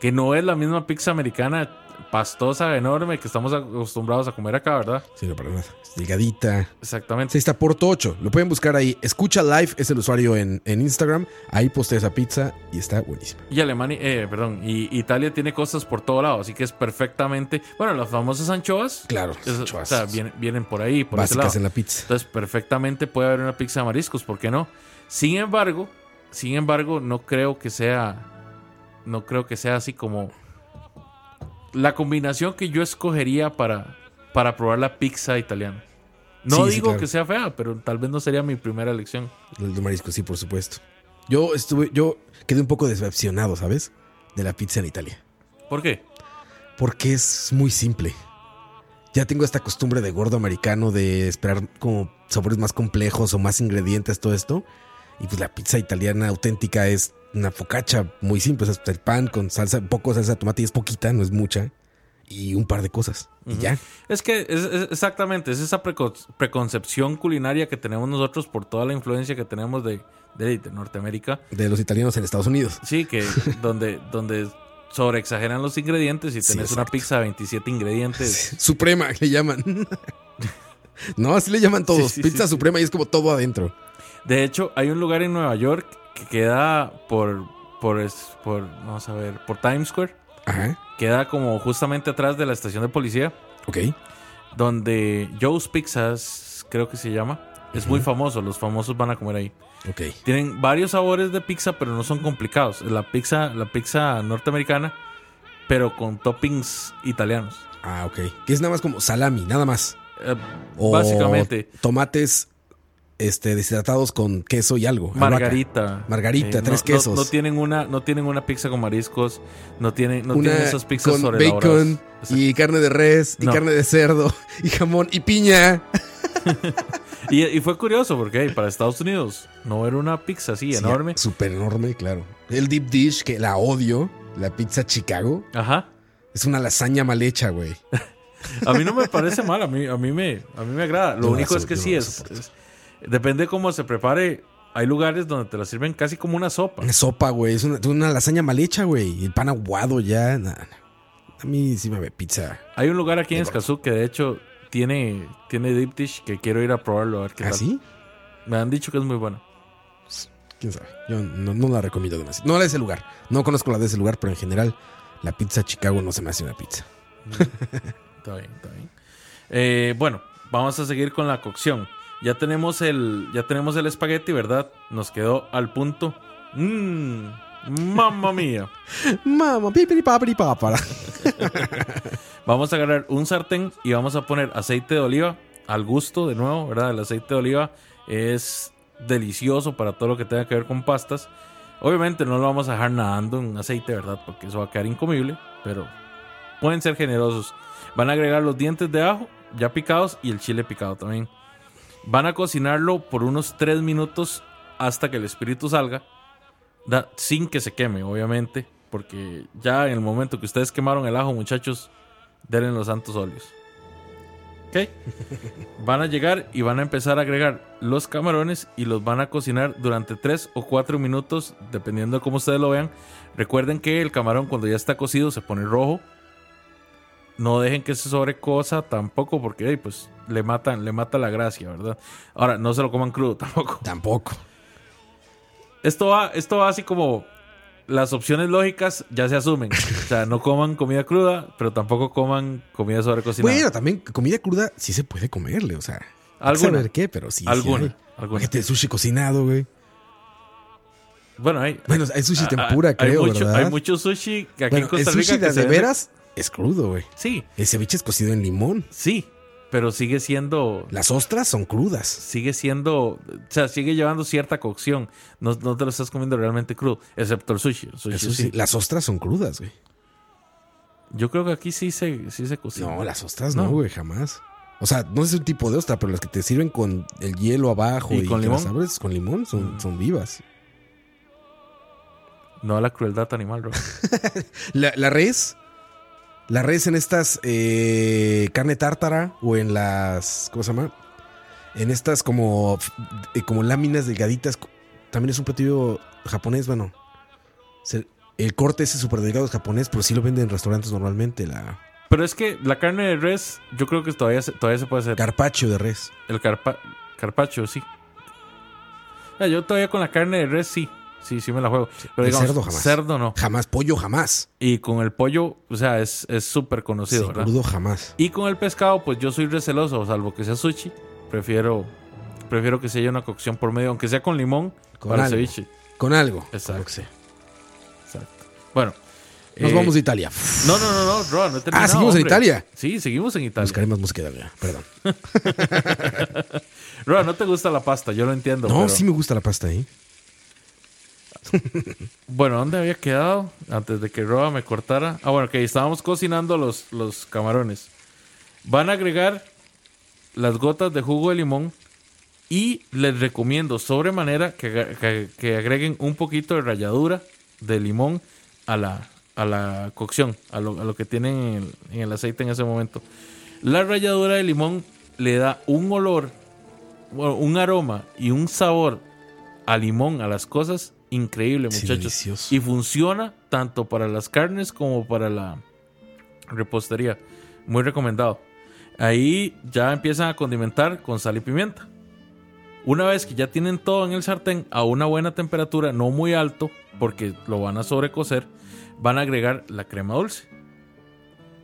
Speaker 3: que no es la misma pizza americana pastosa, enorme, que estamos acostumbrados a comer acá, ¿verdad?
Speaker 1: Sí, no, para nada. Delgadita.
Speaker 3: Exactamente.
Speaker 1: Sí, está Porto 8. Lo pueden buscar ahí. Escucha Live es el usuario en, en Instagram. Ahí posté esa pizza y está buenísima.
Speaker 3: Y Alemania, eh, perdón, y Italia tiene cosas por todo lado, así que es perfectamente. Bueno, las famosas anchoas.
Speaker 1: Claro,
Speaker 3: es-
Speaker 1: anchoas.
Speaker 3: o sea, vienen, vienen por ahí, por ese
Speaker 1: Básicas
Speaker 3: lado.
Speaker 1: en la pizza.
Speaker 3: Entonces, perfectamente puede haber una pizza de mariscos, ¿por qué no? Sin embargo, sin embargo, no creo que sea. No creo que sea así como. La combinación que yo escogería para, para probar la pizza italiana. No
Speaker 1: Sí, sí,
Speaker 3: digo
Speaker 1: claro.
Speaker 3: que sea fea, pero tal vez no sería mi primera elección.
Speaker 1: El de marisco, sí, por supuesto. Yo estuve, yo quedé un poco decepcionado, ¿sabes? De la pizza en Italia.
Speaker 3: ¿Por qué?
Speaker 1: Porque es muy simple. Ya tengo esta costumbre de gordo americano de esperar como sabores más complejos o más ingredientes, todo esto. Y pues la pizza italiana auténtica es una focaccia muy simple. Es el pan con salsa, un poco de salsa de tomate y es poquita, no es mucha. Y un par de cosas. Y ya.
Speaker 3: Es que es, es- exactamente, es esa preco- preconcepción culinaria que tenemos nosotros por toda la influencia que tenemos de, de, de Norteamérica.
Speaker 1: De los italianos en Estados Unidos.
Speaker 3: Sí, que donde, donde sobreexageran los ingredientes y
Speaker 1: Sí,
Speaker 3: tenés una pizza de 27 ingredientes.
Speaker 1: Suprema le llaman. no, así le llaman todos.
Speaker 3: Sí,
Speaker 1: pizza suprema y es como todo adentro.
Speaker 3: De hecho, hay un lugar en Nueva York que queda por, por, por vamos a ver, por Times Square.
Speaker 1: Ajá.
Speaker 3: Queda como justamente atrás de la estación de policía,
Speaker 1: Ok.
Speaker 3: donde Joe's Pizzas, creo que se llama. Es muy famoso, los famosos van a comer ahí.
Speaker 1: Ok.
Speaker 3: Tienen varios sabores de pizza, pero no son complicados. La pizza, la pizza norteamericana, pero con toppings italianos.
Speaker 1: Ah, ok. Que es nada más como salami, nada más.
Speaker 3: Eh, básicamente,
Speaker 1: Tomates este, deshidratados con queso y algo. albahaca.
Speaker 3: margarita.
Speaker 1: Margarita, tres
Speaker 3: no-
Speaker 1: quesos.
Speaker 3: No, no tienen una, no tienen una pizza con mariscos, no tienen, no
Speaker 1: Una
Speaker 3: tienen esas pizzas
Speaker 1: con
Speaker 3: sobre
Speaker 1: bacon y carne de res y
Speaker 3: No.
Speaker 1: carne de cerdo y jamón y piña.
Speaker 3: y, y fue curioso porque hey, para Estados Unidos no era una pizza así
Speaker 1: Sí,
Speaker 3: enorme.
Speaker 1: Súper enorme, claro. El deep dish, que la odio. La pizza Chicago.
Speaker 3: Ajá.
Speaker 1: Es una lasaña mal hecha, güey.
Speaker 3: A mí no me parece mal, a mí, a mí me, a mí me agrada. Lo
Speaker 1: Yo
Speaker 3: único es que sí es- depende cómo se prepare. Hay lugares donde te la sirven casi como una sopa.
Speaker 1: Una sopa, güey. Es una, una lasaña mal hecha, güey. El pan aguado ya. nah, nah. A mí sí me ve pizza.
Speaker 3: Hay un lugar aquí en. Escazú que de hecho tiene, tiene deep dish que quiero ir a probarlo a ver qué tal.
Speaker 1: ¿Así?
Speaker 3: Me han dicho que es muy bueno.
Speaker 1: ¿Quién sabe? Yo no, no la recomiendo demasiado. No la de ese lugar. No conozco la de ese lugar, pero en general la pizza Chicago no se me hace una pizza.
Speaker 3: Está bien, está bien. Eh, bueno, vamos a seguir con la cocción. Ya tenemos el, ya tenemos el espagueti, ¿verdad? Nos quedó al punto. Mmm, mamma mía.
Speaker 1: Papiri papara.
Speaker 3: Vamos a agarrar un sartén y vamos a poner aceite de oliva al gusto, de nuevo, ¿verdad? El aceite de oliva es delicioso para todo lo que tenga que ver con pastas. Obviamente no lo vamos a dejar nadando en aceite, ¿verdad? Porque eso va a quedar incomible, pero pueden ser generosos. Van a agregar los dientes de ajo ya picados y el chile picado también. Van a cocinarlo por unos 3 minutos hasta que el espíritu salga, da- sin que se queme, obviamente, porque ya en el momento que ustedes quemaron el ajo, muchachos, denle los santos óleos. ¿Ok? Van a llegar y van a empezar a agregar los camarones y los van a cocinar durante 3 o 4 minutos, dependiendo de cómo ustedes lo vean. Recuerden que el camarón cuando ya está cocido se pone rojo. No dejen que se sobrecosa tampoco porque hey, pues le matan, le mata la gracia, ¿verdad? Ahora, no se lo coman crudo tampoco.
Speaker 1: Tampoco.
Speaker 3: Esto va, esto va así como las opciones lógicas ya se asumen. O sea, no coman comida cruda, pero tampoco coman comida sobrecocinada.
Speaker 1: Bueno, también comida cruda sí se puede comerle, o sea. hay que
Speaker 3: Alguna.
Speaker 1: saber qué, pero sí. sí
Speaker 3: Alguna,
Speaker 1: hay.
Speaker 3: alguna.
Speaker 1: Imagínate sushi cocinado, güey.
Speaker 3: Bueno, hay,
Speaker 1: Bueno, hay sushi tempura,
Speaker 3: hay
Speaker 1: creo,
Speaker 3: mucho,
Speaker 1: ¿verdad?
Speaker 3: Hay mucho sushi que aquí
Speaker 1: Bueno,
Speaker 3: en Costa
Speaker 1: el
Speaker 3: Rica
Speaker 1: sushi
Speaker 3: que
Speaker 1: de,
Speaker 3: se
Speaker 1: de veras es crudo, güey.
Speaker 3: Sí,
Speaker 1: El ceviche es cocido en limón.
Speaker 3: sí, pero sigue siendo
Speaker 1: Las ostras son crudas.
Speaker 3: sigue siendo, o sea, sigue llevando cierta cocción. No, no te lo estás comiendo realmente crudo, excepto el sushi. El sushi sí,
Speaker 1: Las ostras son crudas, güey.
Speaker 3: Yo creo que aquí sí se, sí se cocina.
Speaker 1: No, las ostras
Speaker 3: No.
Speaker 1: no, güey, jamás. O sea, no sé un tipo de ostra, pero las que te sirven con el hielo abajo
Speaker 3: ¿Y
Speaker 1: y,
Speaker 3: con limón?
Speaker 1: las abres con limón son, son vivas.
Speaker 3: No a la crueldad animal, bro.
Speaker 1: La, la res, la res en estas eh, carne tártara o en las, ¿cómo se llama? En estas como, eh, como láminas delgaditas, también es un platillo japonés, bueno. Se- el corte ese súper delgado es japonés, pero sí lo venden en restaurantes normalmente, la
Speaker 3: Pero es que la carne de res, yo creo que todavía se, todavía se puede hacer.
Speaker 1: carpaccio de res.
Speaker 3: El carpa, carpacho, sí. Ah, yo todavía con la carne de res, sí. Sí, sí me la juego. Pero
Speaker 1: El
Speaker 3: digamos,
Speaker 1: cerdo jamás.
Speaker 3: cerdo no.
Speaker 1: Jamás, pollo jamás.
Speaker 3: Y con el pollo, o sea, es es súper conocido,
Speaker 1: Sí,
Speaker 3: ¿verdad?
Speaker 1: crudo jamás.
Speaker 3: Y con el pescado, pues yo soy receloso, salvo que sea sushi. Prefiero prefiero que sea una cocción por medio, aunque sea con limón
Speaker 1: Con
Speaker 3: para el
Speaker 1: algo.
Speaker 3: ceviche.
Speaker 1: Con algo.
Speaker 3: Exacto.
Speaker 1: con.
Speaker 3: Exacto. Bueno.
Speaker 1: Nos
Speaker 3: eh,
Speaker 1: vamos de Italia.
Speaker 3: No, no, no, no, no he terminado,
Speaker 1: Ah, seguimos en
Speaker 3: hombre.
Speaker 1: Italia.
Speaker 3: Sí, seguimos en Italia.
Speaker 1: Buscaremos música italiana, perdón.
Speaker 3: Roa, no te gusta la pasta, yo lo entiendo.
Speaker 1: No,
Speaker 3: pero-
Speaker 1: sí me gusta la pasta ahí.
Speaker 3: Bueno, ¿dónde había quedado? Antes de que Roa me cortara. Ah, bueno, que estábamos cocinando los, los camarones. Van a agregar las gotas de jugo de limón y les recomiendo sobremanera que, que- agreguen un poquito de ralladura de limón a la, a la cocción, a lo, a lo que tienen en el, en el aceite en ese momento. La ralladura de limón le da un olor, un aroma y un sabor a limón a las cosas increíble, muchachos. Y funciona tanto para las carnes como para la repostería. Muy recomendado. Ahí ya empiezan a condimentar con sal y pimienta. Una vez que ya tienen todo en el sartén a una buena temperatura, no muy alto, porque lo van a sobrecocer, van a agregar la crema dulce.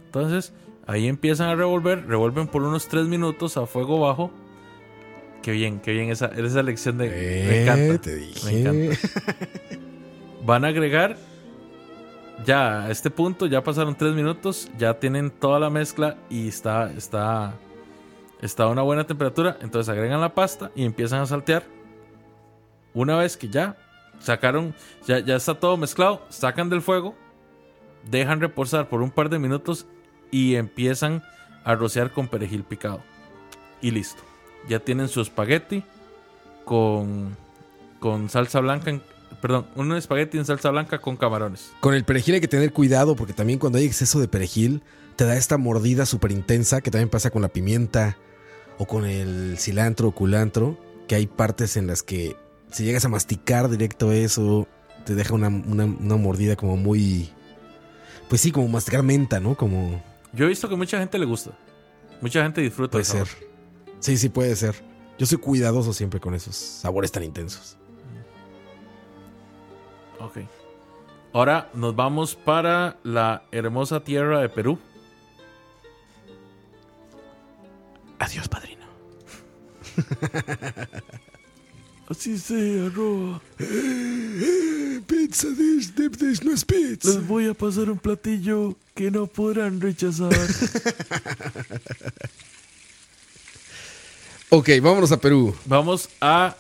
Speaker 3: Entonces, ahí empiezan a revolver, revuelven por unos 3 minutos a fuego bajo. Qué bien, qué bien esa, esa lección de... me encanta.
Speaker 1: te dije.
Speaker 3: Me encanta. Van a agregar ya a este punto, ya pasaron tres minutos, ya tienen toda la mezcla y está, está, está a una buena temperatura. Entonces agregan la pasta y empiezan a saltear. Una vez que ya sacaron, ya, ya está todo mezclado, sacan del fuego, dejan reposar por un par de minutos y empiezan a rociar con perejil picado. Y listo. Ya tienen su espagueti con, con salsa blanca, en- perdón, un espagueti en salsa blanca con camarones.
Speaker 1: Con el perejil hay que tener cuidado porque también cuando hay exceso de perejil te da esta mordida súper intensa que también pasa con la pimienta o con el cilantro o culantro, que hay partes en las que si llegas a masticar directo eso, te deja una, una- una mordida como muy... Pues sí, como masticar menta, ¿no? Como...
Speaker 3: Yo he visto que mucha gente le gusta. Mucha gente disfruta.
Speaker 1: Puede
Speaker 3: el sabor.
Speaker 1: ser. Sí, sí, puede ser. Yo soy cuidadoso siempre con esos sabores tan intensos.
Speaker 3: Ok. Ahora nos vamos para la hermosa tierra de Perú.
Speaker 1: Adiós, padrino.
Speaker 3: Así sea, Roa.
Speaker 1: Pizza, this, this, this no es pizza.
Speaker 3: Les voy a pasar un platillo que no podrán rechazar.
Speaker 1: Ok, vámonos a Perú.
Speaker 3: Vamos a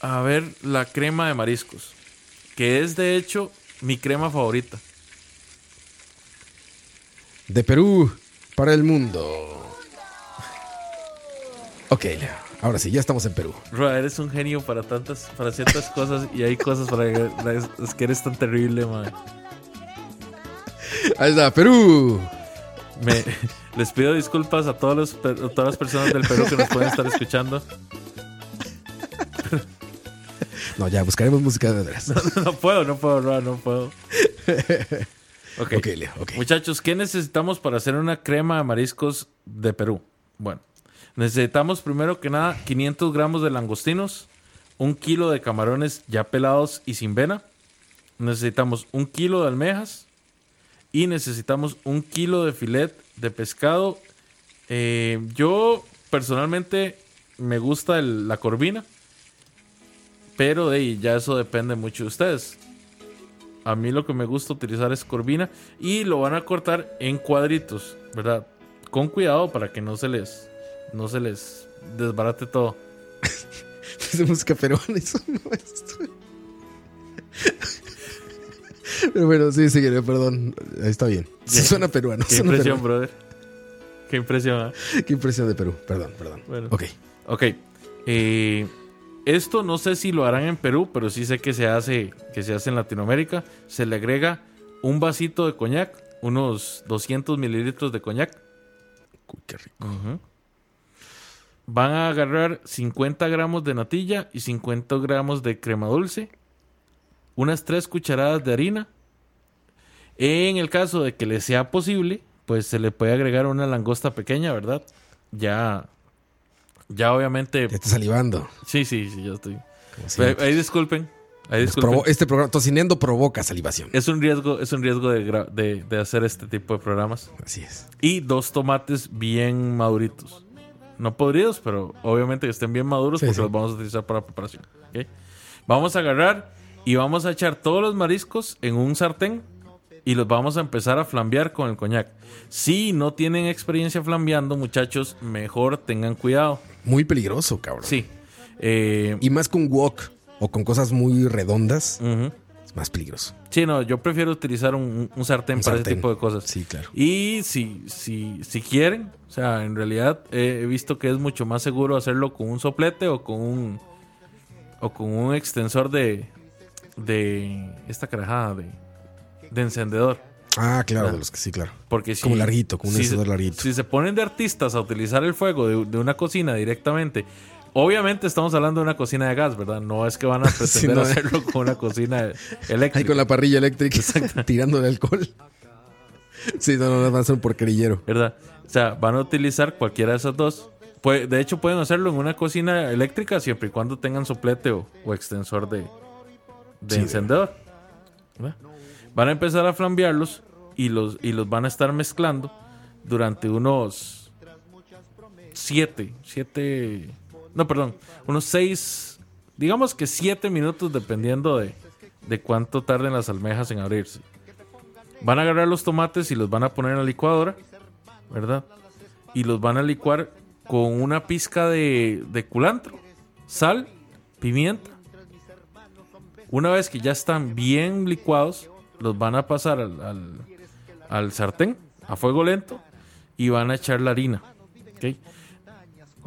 Speaker 3: a ver la crema de mariscos, que es de hecho mi crema favorita.
Speaker 1: De Perú para el mundo. Ok, Leo. Ahora sí, ya estamos en Perú.
Speaker 3: Roa, eres un genio para tantas, para ciertas cosas y hay cosas para es que eres tan terrible, man.
Speaker 1: Ahí está, Perú.
Speaker 3: Me- les pido disculpas a, todos los a todas las personas del Perú que nos pueden estar escuchando.
Speaker 1: No, ya buscaremos música de veras.
Speaker 3: No puedo, no puedo, no, no puedo. Ok.
Speaker 1: Ok, Leo, ok.
Speaker 3: Muchachos, ¿qué necesitamos para hacer una crema de mariscos de Perú? Bueno, necesitamos primero que nada 500 gramos de langostinos, un kilo de camarones ya pelados y sin vena, necesitamos un kilo de almejas y necesitamos un kilo de filet de pescado. Eh, yo personalmente me gusta la corvina, pero ahí ya eso depende mucho de ustedes. A mí lo que me gusta utilizar es corvina y lo van a cortar en cuadritos, ¿verdad? Con cuidado para que no se les no se les desbarate todo.
Speaker 1: Es de Pero bueno, sí, sí, perdón. Ahí Está bien. Sí, suena peruano.
Speaker 3: Qué
Speaker 1: suena
Speaker 3: impresión,
Speaker 1: peruano.
Speaker 3: brother. Qué impresión. ¿ah?
Speaker 1: Qué impresión de Perú. Perdón, perdón.
Speaker 3: Bueno.
Speaker 1: Ok.
Speaker 3: Ok. eh, esto no sé si lo harán en Perú, pero sí sé que se hace, que se hace en Latinoamérica. Se le agrega un vasito de coñac, unos 200 mililitros de coñac.
Speaker 1: Uy, qué rico.
Speaker 3: Van a agarrar 50 gramos de natilla y 50 gramos de crema dulce. Unas 3 cucharadas de harina. En el caso de que le sea posible, pues se le puede agregar una langosta pequeña, ¿verdad? Ya, ya obviamente.
Speaker 1: Ya está salivando.
Speaker 3: Sí, sí, sí, ya estoy. Ahí, disculpen. Ahí
Speaker 1: este programa, Tocineando provoca salivación.
Speaker 3: Es un riesgo, es un riesgo de, de, de hacer este tipo de programas.
Speaker 1: Así es.
Speaker 3: Y dos tomates bien maduritos. No podridos, pero obviamente que estén bien maduros
Speaker 1: Sí,
Speaker 3: porque
Speaker 1: sí.
Speaker 3: los vamos a utilizar para preparación. Vamos a agarrar y vamos a echar todos los mariscos en un sartén y los vamos a empezar a flambear con el coñac. Si no tienen experiencia flambeando, muchachos, mejor tengan cuidado.
Speaker 1: Muy peligroso, cabrón.
Speaker 3: Sí. Eh,
Speaker 1: Y más con wok o con cosas muy redondas, es más peligroso.
Speaker 3: Sí, no, yo prefiero utilizar un, un sartén
Speaker 1: Un
Speaker 3: para ese tipo de cosas.
Speaker 1: Sí, claro.
Speaker 3: Y si, si, si quieren, o sea, en realidad eh, he visto que es mucho más seguro hacerlo con un soplete o con un o con un extensor de de esta carajada de, de encendedor.
Speaker 1: Ah, claro, de los que sí, claro.
Speaker 3: Porque si,
Speaker 1: Como larguito, como un
Speaker 3: si
Speaker 1: encendedor
Speaker 3: se-
Speaker 1: larguito.
Speaker 3: Si se ponen de artistas a utilizar el fuego de, de una cocina directamente, obviamente estamos hablando de una cocina de gas, ¿verdad? No es que van a pretender
Speaker 1: no.
Speaker 3: hacerlo con una cocina eléctrica.
Speaker 1: Ahí con la parrilla eléctrica tirándole alcohol. Sí, no, no, no, va a ser un porquerillero.
Speaker 3: ¿verdad? O sea, van a utilizar cualquiera de esas dos. Puede- de hecho, pueden hacerlo en una cocina eléctrica siempre y cuando tengan soplete o, o extensor de, de
Speaker 1: Sí,
Speaker 3: encendedor. ¿verdad? Van a empezar a flambearlos y los, y los van a estar mezclando durante unos siete, siete, no, perdón, unos seis, digamos que siete minutos dependiendo de, de cuánto tarden las almejas en abrirse. Van a agarrar los tomates y los van a poner en la licuadora, ¿verdad? Y los van a licuar con una pizca de, de culantro, sal, pimienta. Una vez que ya están bien licuados, los van a pasar al, al- al sartén a fuego lento y van a echar la harina. ¿ok?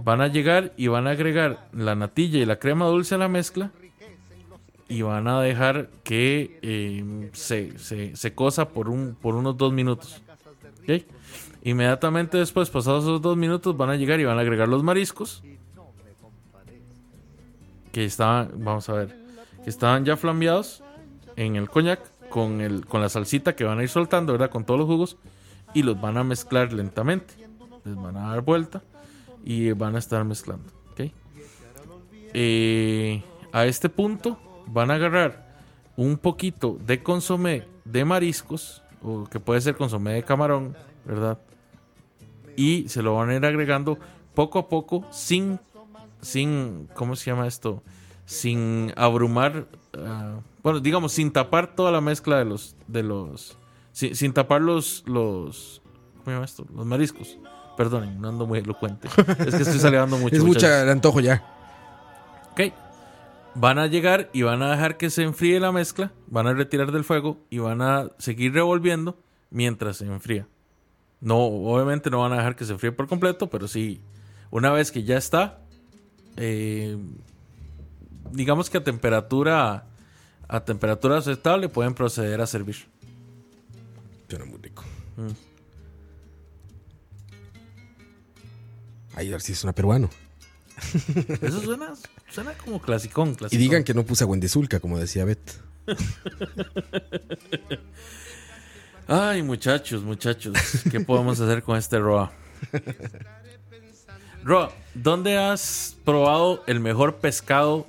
Speaker 3: Van a llegar y van a agregar la natilla y la crema dulce a la mezcla y van a dejar que eh, se, se, se cosa por, un, por unos dos minutos. ¿ok? Inmediatamente después, pasados esos dos minutos, van a llegar y van a agregar los mariscos. Que estaban, vamos a ver, que estaban ya flambeados en el coñac con, el, con la salsita que van a ir soltando, ¿verdad? Con todos los jugos. Y los van a mezclar lentamente. Les van a dar vuelta y van a estar mezclando. ¿ok? Eh, a este punto van a agarrar un poquito de consomé de mariscos, o que puede ser consomé de camarón, ¿verdad? Y se lo van a ir agregando poco a poco sin, sin, ¿cómo se llama esto? Sin abrumar, ah, bueno, digamos, sin tapar toda la mezcla de los, de los, sin, sin tapar los, los, ¿cómo se llama esto? Los mariscos. Perdonen, no ando muy elocuente. Es que estoy salivando mucho.
Speaker 1: es mucha el antojo ya.
Speaker 3: Ok. Van a llegar y van a dejar que se enfríe la mezcla, van a retirar del fuego y van a seguir revolviendo mientras se enfría. No, obviamente no van a dejar que se enfríe por completo, pero sí, una vez que ya está, eh, digamos que a temperatura a temperatura aceptable pueden proceder a servir.
Speaker 1: Suena muy rico. Ay, a ver si suena peruano.
Speaker 3: Eso suena, suena como clasicón,
Speaker 1: Y digan que no puse a Wendy Zulka, como decía Beth.
Speaker 3: Ay, muchachos, muchachos, ¿qué podemos hacer con este Roa? Roa, ¿dónde has probado el mejor pescado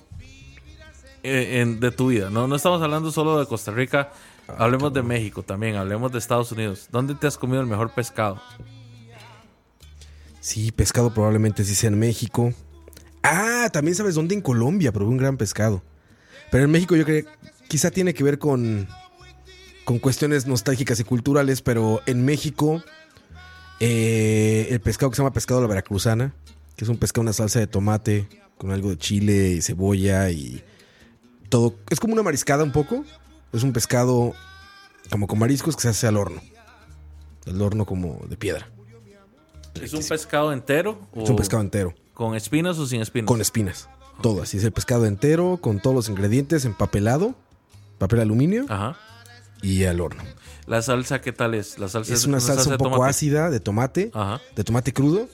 Speaker 3: en- de tu vida? No, no estamos hablando solo de Costa Rica, hablemos de México también, hablemos de Estados Unidos. ¿Dónde te has comido el mejor pescado?
Speaker 1: Sí, pescado probablemente sí sea en México. Ah, también sabes dónde en Colombia probé un gran pescado. Pero en México yo creo quizá tiene que ver con con cuestiones nostálgicas y culturales, pero en México eh, el pescado que se llama pescado a la veracruzana, que es un pescado una salsa de tomate con algo de chile y cebolla y todo, es como una mariscada un poco. Es un pescado como con mariscos que se hace al horno. El horno como de piedra.
Speaker 3: ¿Es un pescado entero? O
Speaker 1: Es un pescado entero.
Speaker 3: ¿Con espinas o sin espinas?
Speaker 1: Con espinas. Todo así. Es el pescado entero con todos los ingredientes empapelado, papel aluminio
Speaker 3: Ajá.
Speaker 1: y al horno.
Speaker 3: ¿La salsa qué tal es? La salsa
Speaker 1: Es una salsa un poco
Speaker 3: tomate.
Speaker 1: ácida de tomate,
Speaker 3: Ajá.
Speaker 1: de tomate crudo,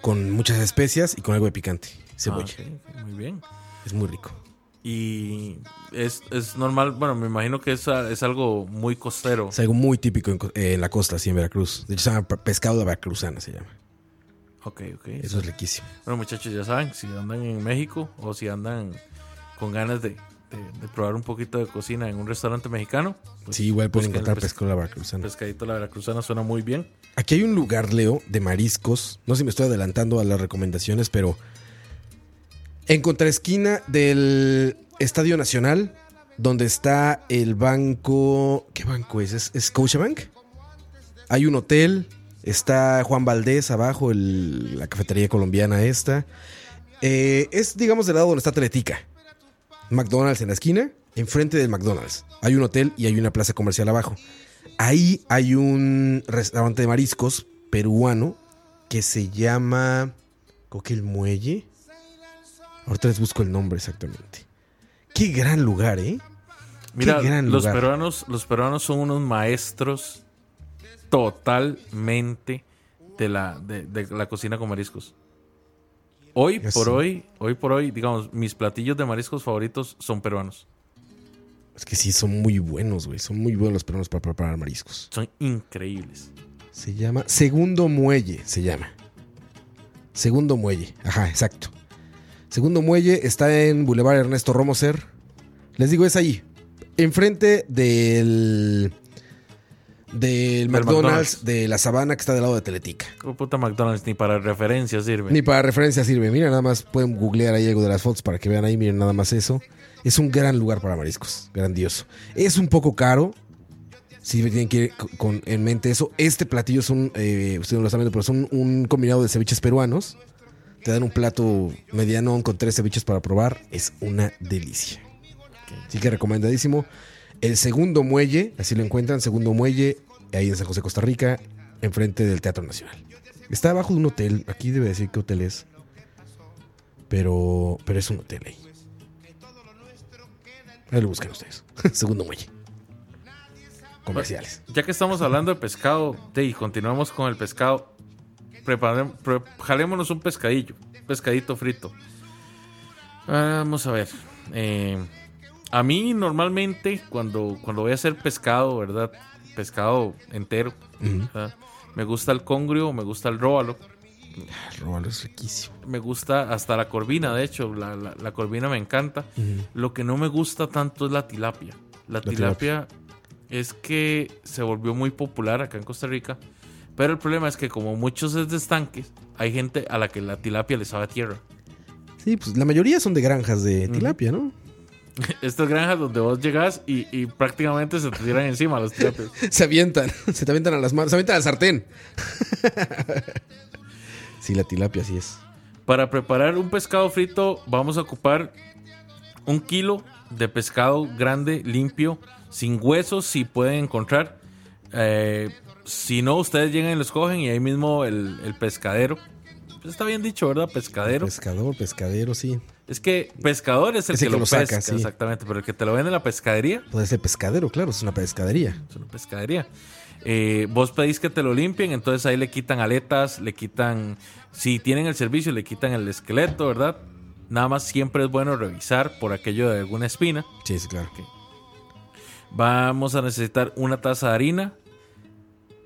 Speaker 1: con muchas especias y con algo de picante. Cebolla.
Speaker 3: Ah, ok, Muy bien.
Speaker 1: Es muy rico.
Speaker 3: Y es, es normal, bueno, me imagino que es, es algo muy costero.
Speaker 1: Es algo muy típico en, eh, en la costa, así en Veracruz. De hecho, se llama pe- pescado de veracruzana, se llama.
Speaker 3: Ok, ok.
Speaker 1: Eso es riquísimo.
Speaker 3: Bueno, muchachos, ya saben, si andan en México o si andan con ganas de, de- de probar un poquito de cocina en un restaurante mexicano, pues
Speaker 1: Sí, igual pueden encontrar
Speaker 3: pes-
Speaker 1: pescado de la veracruzana.
Speaker 3: pescadito la veracruzana, suena muy bien.
Speaker 1: Aquí hay un lugar, Leo, de mariscos. No sé si me estoy adelantando a las recomendaciones, pero en contraesquina del Estadio Nacional, donde está el banco. ¿Qué banco es? ¿Es, es Scotiabank? Hay un hotel. Está Juan Valdés abajo, la cafetería colombiana esta. Eh, es, digamos, del lado donde está Teletica. McDonald's en la esquina, enfrente del McDonald's. Hay un hotel y hay una plaza comercial abajo. Ahí hay un restaurante de mariscos peruano que se llama. Creo que el Muelle. Ahorita les busco el nombre exactamente. Qué gran lugar, ¿eh?
Speaker 3: Mira,
Speaker 1: Qué gran
Speaker 3: los
Speaker 1: lugar.
Speaker 3: peruanos, los peruanos son unos maestros totalmente de la, de, de la cocina con mariscos. Hoy
Speaker 1: Ya
Speaker 3: por hoy, hoy por hoy, digamos, mis platillos de mariscos favoritos son peruanos.
Speaker 1: Es que sí, son muy buenos, güey. Son muy buenos los peruanos para preparar mariscos.
Speaker 3: Son increíbles.
Speaker 1: Se llama Segundo Muelle, se llama. Segundo Muelle, ajá, exacto. Segundo Muelle está en Boulevard Ernesto Romoser. Les digo, es ahí. Enfrente del. Del McDonald's,
Speaker 3: McDonald's.
Speaker 1: de la Sabana que está del lado de Teletica.
Speaker 3: Como puta McDonald's, ni para referencia sirve.
Speaker 1: Ni para referencia sirve. Mira, nada más pueden googlear ahí algo de las fotos para que vean ahí. Miren, nada más eso. Es un gran lugar para mariscos. Grandioso. Es un poco caro. Si tienen que ir co- con, en mente eso. Este platillo es un. Eh, ustedes no lo están viendo, pero son un combinado de ceviches peruanos. Te dan un plato mediano con tres ceviches para probar. Es una delicia. Así que recomendadísimo. El segundo muelle, así lo encuentran, segundo muelle, ahí en San José, Costa Rica, enfrente del Teatro Nacional. Está abajo de un hotel, aquí debe decir qué hotel es. Pero, pero es un hotel ahí. Ahí lo buscan ustedes. segundo muelle. Comerciales.
Speaker 3: Ya que estamos hablando de pescado, y continuamos con el pescado, prepare- pre- jalémonos un pescadillo, pescadito frito. Vamos a ver. eh, a mí normalmente cuando, cuando voy a hacer pescado, ¿verdad? Pescado entero, me gusta el congrio, me gusta el róbalo,
Speaker 1: Ah, Róbalo, es riquísimo.
Speaker 3: me gusta hasta la corvina, de hecho, la, la- la corvina me encanta. Lo que no me gusta tanto es la tilapia. La, tilapia, es que se volvió muy popular acá en Costa Rica, pero el problema es que como muchos es de estanques, hay gente a la que la tilapia le sabe a tierra.
Speaker 1: Sí, pues la mayoría son de granjas de tilapia, ¿no?
Speaker 3: Estas granjas donde vos llegas y, y prácticamente se te tiran encima los tilapias.
Speaker 1: Se avientan, se te avientan a las manos, se avientan al sartén. sí, la tilapia sí es.
Speaker 3: Para preparar un pescado frito vamos a ocupar un kilo de pescado grande, limpio, sin huesos, si pueden encontrar. Eh, si no, ustedes llegan y los cogen y ahí mismo el, el pescadero. Pues está bien dicho, ¿verdad? Pescadero.
Speaker 1: Pescador, pescadero, sí.
Speaker 3: Es que pescador es el
Speaker 1: Es el
Speaker 3: que,
Speaker 1: que
Speaker 3: lo,
Speaker 1: lo saca,
Speaker 3: pesca,
Speaker 1: sí.
Speaker 3: exactamente. Pero el que te lo vende en la pescadería
Speaker 1: Puede ser pescadero, claro, es una pescadería.
Speaker 3: es una pescadería. Eh, vos pedís que te lo limpien, entonces ahí le quitan aletas, le quitan, si tienen el servicio, le quitan el esqueleto, ¿verdad? Nada más siempre es bueno revisar por aquello de alguna espina.
Speaker 1: Sí, sí, claro.
Speaker 3: Vamos a necesitar una taza de harina,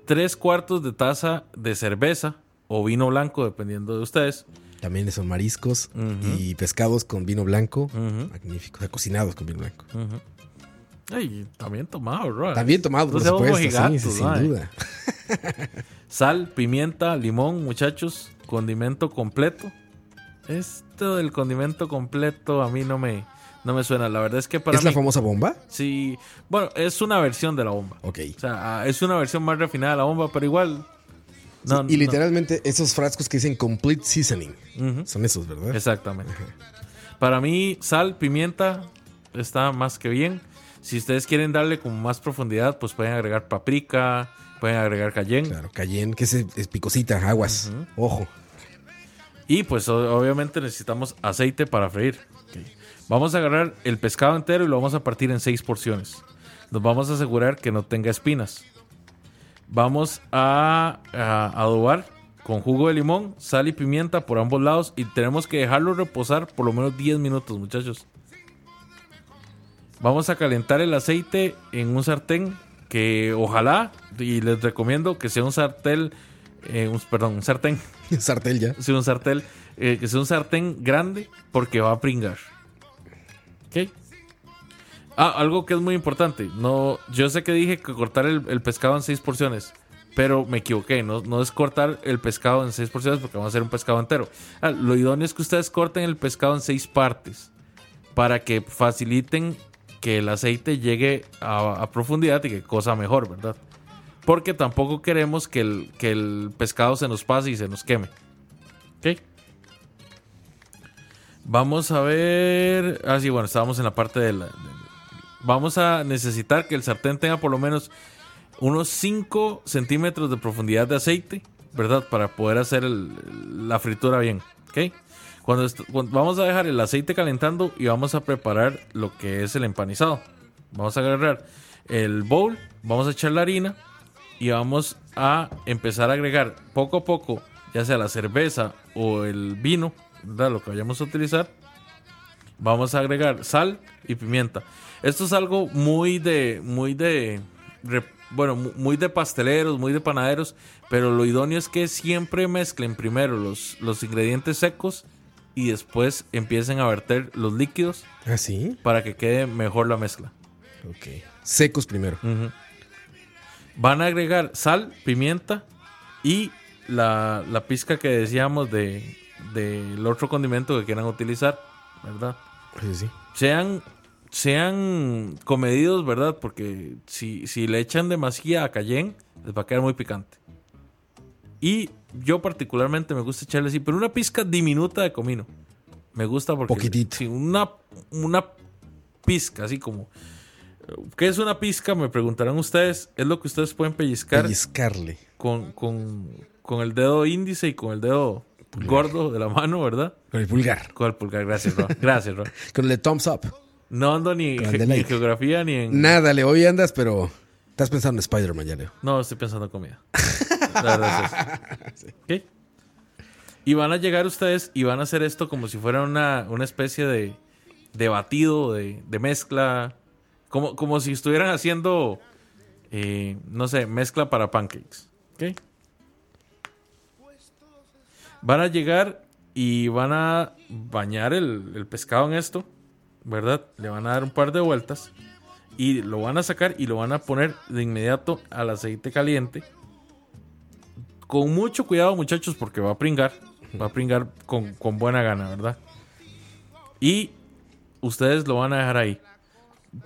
Speaker 3: tres cuartos de taza de cerveza o vino blanco, dependiendo de ustedes.
Speaker 1: También son mariscos y pescados con vino blanco. Magnífico. O sea, cocinados con vino blanco.
Speaker 3: Ay, también tomado, bro.
Speaker 1: También tomado, por supuesto. sí, sin duda.
Speaker 3: Sal, pimienta, limón, muchachos. Condimento completo. Esto del condimento completo a mí no me, no me suena. La verdad es que para
Speaker 1: ¿Es
Speaker 3: mí...
Speaker 1: la famosa bomba?
Speaker 3: Sí, bueno, es una versión de la bomba.
Speaker 1: Ok.
Speaker 3: O sea, ah, es una versión más refinada de la bomba, pero igual... No,
Speaker 1: y
Speaker 3: no.
Speaker 1: literalmente esos frascos que dicen complete seasoning. Son esos, ¿verdad?
Speaker 3: Exactamente. Para mí, sal, pimienta está más que bien. Si ustedes quieren darle como más profundidad, pues pueden agregar paprika, pueden agregar cayenne.
Speaker 1: Claro, cayenne, que es, es picosita, aguas. Ojo.
Speaker 3: Y pues obviamente necesitamos aceite para freír. Vamos a agarrar el pescado entero y lo vamos a partir en seis porciones. Nos vamos a asegurar que no tenga espinas. Vamos a, a adobar con jugo de limón, sal y pimienta por ambos lados y tenemos que dejarlo reposar por lo menos 10 minutos, muchachos. Vamos a calentar el aceite en un sartén que ojalá, y les recomiendo que sea un sartén, eh, un- perdón, un sartén
Speaker 1: Sartel ya.
Speaker 3: sea un sartén, eh, que sea un sartén grande porque va a pringar. ¿Ok? Ah, algo que es muy importante. No, yo sé que dije que cortar el, el pescado en seis porciones, pero me equivoqué. No, no es cortar el pescado en seis porciones porque vamos a hacer un pescado entero. Ah, lo idóneo es que ustedes corten el pescado en seis partes para que faciliten que el aceite llegue a, profundidad y que cosa mejor, ¿verdad? Porque tampoco queremos que el, que el pescado se nos pase y se nos queme. ¿Ok? Vamos a ver. Ah, sí, bueno, estábamos en la parte de la. vamos a necesitar que el sartén tenga por lo menos unos 5 centímetros de profundidad de aceite, ¿verdad? Para poder hacer la fritura bien. ¿Ok? Cuando, cuando- vamos a dejar el aceite calentando y vamos a preparar lo que es el empanizado. Vamos a agarrar el bowl, vamos a echar la harina y vamos a empezar a agregar poco a poco, ya sea la cerveza o el vino, ¿verdad? Lo que vayamos a utilizar. Vamos a agregar sal y pimienta. Esto es algo muy de, muy de, re- bueno, mu- muy de pasteleros, muy de panaderos, pero lo idóneo es que siempre mezclen primero los, los ingredientes secos y después empiecen a verter los líquidos
Speaker 1: ¿Ah, sí?
Speaker 3: para que quede mejor la mezcla.
Speaker 1: Ok. Secos primero.
Speaker 3: Van a agregar sal, pimienta y la, la pizca que decíamos de del otro condimento que quieran utilizar, ¿verdad?
Speaker 1: Sí, sí.
Speaker 3: Sean, sean comedidos, ¿verdad? Porque si, si le echan demasiada cayenne, les va a quedar muy picante. Y yo particularmente me gusta echarle así, pero una pizca diminuta de comino. Me gusta porque...
Speaker 1: Poquitito.
Speaker 3: Sí, una, una pizca, así como... ¿Qué es una pizca? Me preguntarán ustedes. Es lo que ustedes pueden pellizcar
Speaker 1: Pellizcarle.
Speaker 3: con, con, con el dedo índice y con el dedo gordo de la mano, ¿verdad?
Speaker 1: Con el pulgar.
Speaker 3: Con el pulgar. Gracias, Ro. Gracias.
Speaker 1: Con el de thumbs up.
Speaker 3: No ando ni, en geografía ni en...
Speaker 1: Nada, Leo. Hoy andas, pero estás pensando en Spider-Man ya, Leo.
Speaker 3: No, estoy pensando en comida. La verdad es eso. Y van a llegar ustedes y van a hacer esto como si fuera una, una especie de, de batido, de, de mezcla. Como, como si estuvieran haciendo, eh, no sé, mezcla para pancakes. ¿Ok? Van a llegar y van a bañar el, pescado en esto, ¿verdad? Le van a dar un par de vueltas y lo van a sacar y lo van a poner de inmediato al aceite caliente. Con mucho cuidado, muchachos, porque va a pringar. Va a pringar con, con buena gana, ¿verdad? Y ustedes lo van a dejar ahí.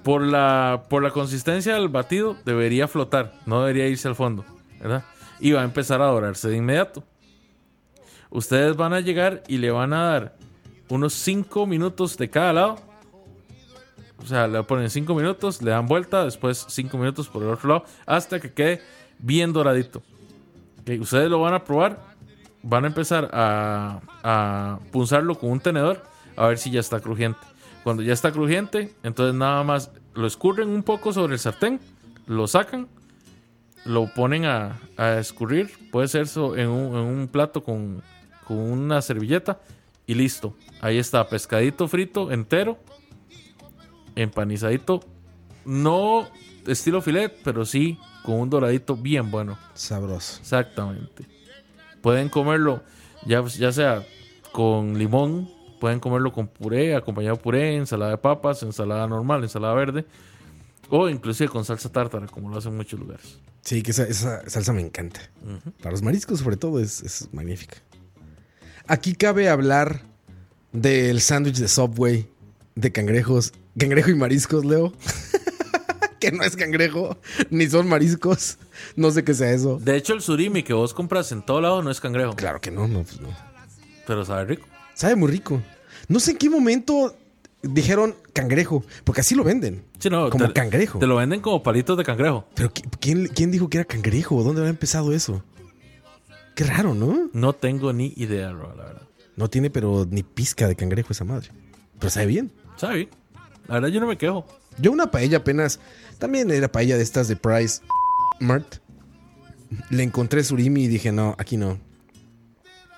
Speaker 3: Por la, por la consistencia del batido, debería flotar, no debería irse al fondo, ¿verdad? Y va a empezar a dorarse de inmediato. Ustedes van a llegar y le van a dar unos 5 minutos de cada lado. O sea, le ponen 5 minutos, le dan vuelta, después 5 minutos por el otro lado, hasta que quede bien doradito. Ok, Ustedes lo van a probar, van a empezar a, a punzarlo con un tenedor a ver si ya está crujiente. Cuando ya está crujiente, entonces nada más lo escurren un poco sobre el sartén, lo sacan lo ponen a, a escurrir. Puede ser en un, en un plato con, con una servilleta y listo. Ahí está, pescadito frito entero, empanizadito, no estilo filet, pero sí con un doradito bien bueno.
Speaker 1: Sabroso.
Speaker 3: Exactamente. Pueden comerlo ya, ya sea con limón, pueden comerlo con puré, acompañado de puré, ensalada de papas, ensalada normal, ensalada verde, o inclusive con salsa tártara, como lo hacen en muchos lugares.
Speaker 1: Sí, que esa, esa salsa me encanta. Para los mariscos, sobre todo, es, es magnífica. Aquí cabe hablar del sándwich de Subway de cangrejos, cangrejo y mariscos, Leo. que no es cangrejo, ni son mariscos. No sé qué sea eso.
Speaker 3: De hecho, el surimi que vos compras en todo lado no es cangrejo,
Speaker 1: Claro que no, no, pues no.
Speaker 3: pero sabe rico.
Speaker 1: Sabe muy rico. No sé en qué momento dijeron cangrejo, porque así lo venden.
Speaker 3: Sí, no,
Speaker 1: como
Speaker 3: te-
Speaker 1: cangrejo.
Speaker 3: Te lo venden como palitos de cangrejo.
Speaker 1: Pero ¿qui- ¿quién, ¿quién dijo que era cangrejo? ¿Dónde había empezado eso? Qué raro, ¿no?
Speaker 3: No tengo ni idea, Ro, la verdad.
Speaker 1: No tiene pero ni pizca de cangrejo esa madre. Pero sabe bien.
Speaker 3: Sabe bien. La verdad, yo no me quejo.
Speaker 1: Yo una paella apenas, también era paella de estas de Price Mart. Le encontré surimi y dije, no, aquí no.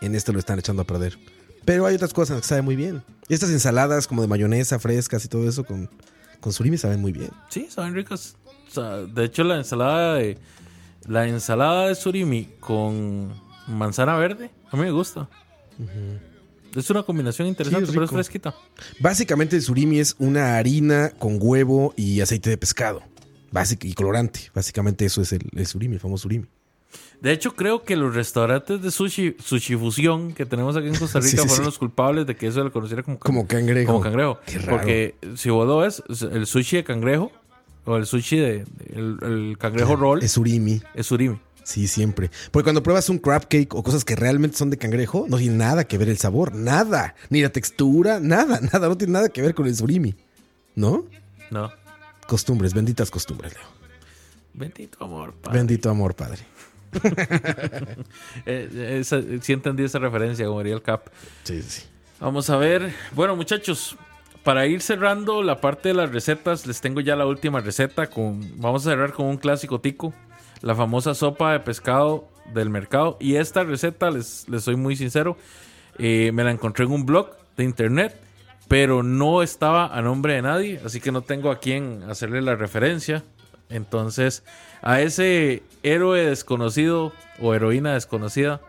Speaker 1: En esto lo están echando a perder. Pero hay otras cosas que saben muy bien. Y estas ensaladas como de mayonesa frescas y todo eso con, con surimi saben muy bien.
Speaker 3: Sí, saben ricas. O sea, de hecho, la ensalada de la ensalada de surimi con manzana verde, a mí me gusta. Es una combinación interesante,
Speaker 1: Sí,
Speaker 3: pero es fresquita.
Speaker 1: Básicamente el surimi es una harina con huevo y aceite de pescado. Y colorante. Básicamente eso es el, el surimi, el famoso surimi.
Speaker 3: De hecho, creo que los restaurantes de sushi, sushi fusión que tenemos aquí en Costa Rica
Speaker 1: Sí, sí,
Speaker 3: fueron los culpables de que eso se le conociera como,
Speaker 1: Como cangrejo.
Speaker 3: como cangrejo.
Speaker 1: Qué raro.
Speaker 3: Porque si vos lo ves, el sushi de cangrejo o el sushi de, de- el, el cangrejo roll
Speaker 1: Es
Speaker 3: es,
Speaker 1: surimi. Sí, siempre. Porque cuando pruebas un crab cake o cosas que realmente son de cangrejo, no tiene nada que ver el sabor, nada. Ni la textura, nada, nada. No tiene nada que ver con el surimi. ¿No?
Speaker 3: No.
Speaker 1: Costumbres, benditas costumbres, Leo.
Speaker 3: Bendito amor, padre.
Speaker 1: Bendito amor, padre.
Speaker 3: Eh, esa- sí entendí esa referencia, como diría el Cap.
Speaker 1: Sí, sí, sí.
Speaker 3: Vamos a ver. Bueno, muchachos, para ir cerrando la parte de las recetas, les tengo ya la última receta. Con, vamos a cerrar con un clásico tico, la famosa sopa de pescado del mercado. Y esta receta, les, les soy muy sincero, eh, me la encontré en un blog de internet, pero no estaba a nombre de nadie, así que no tengo a quién hacerle la referencia. Entonces, a ese héroe desconocido o heroína desconocida,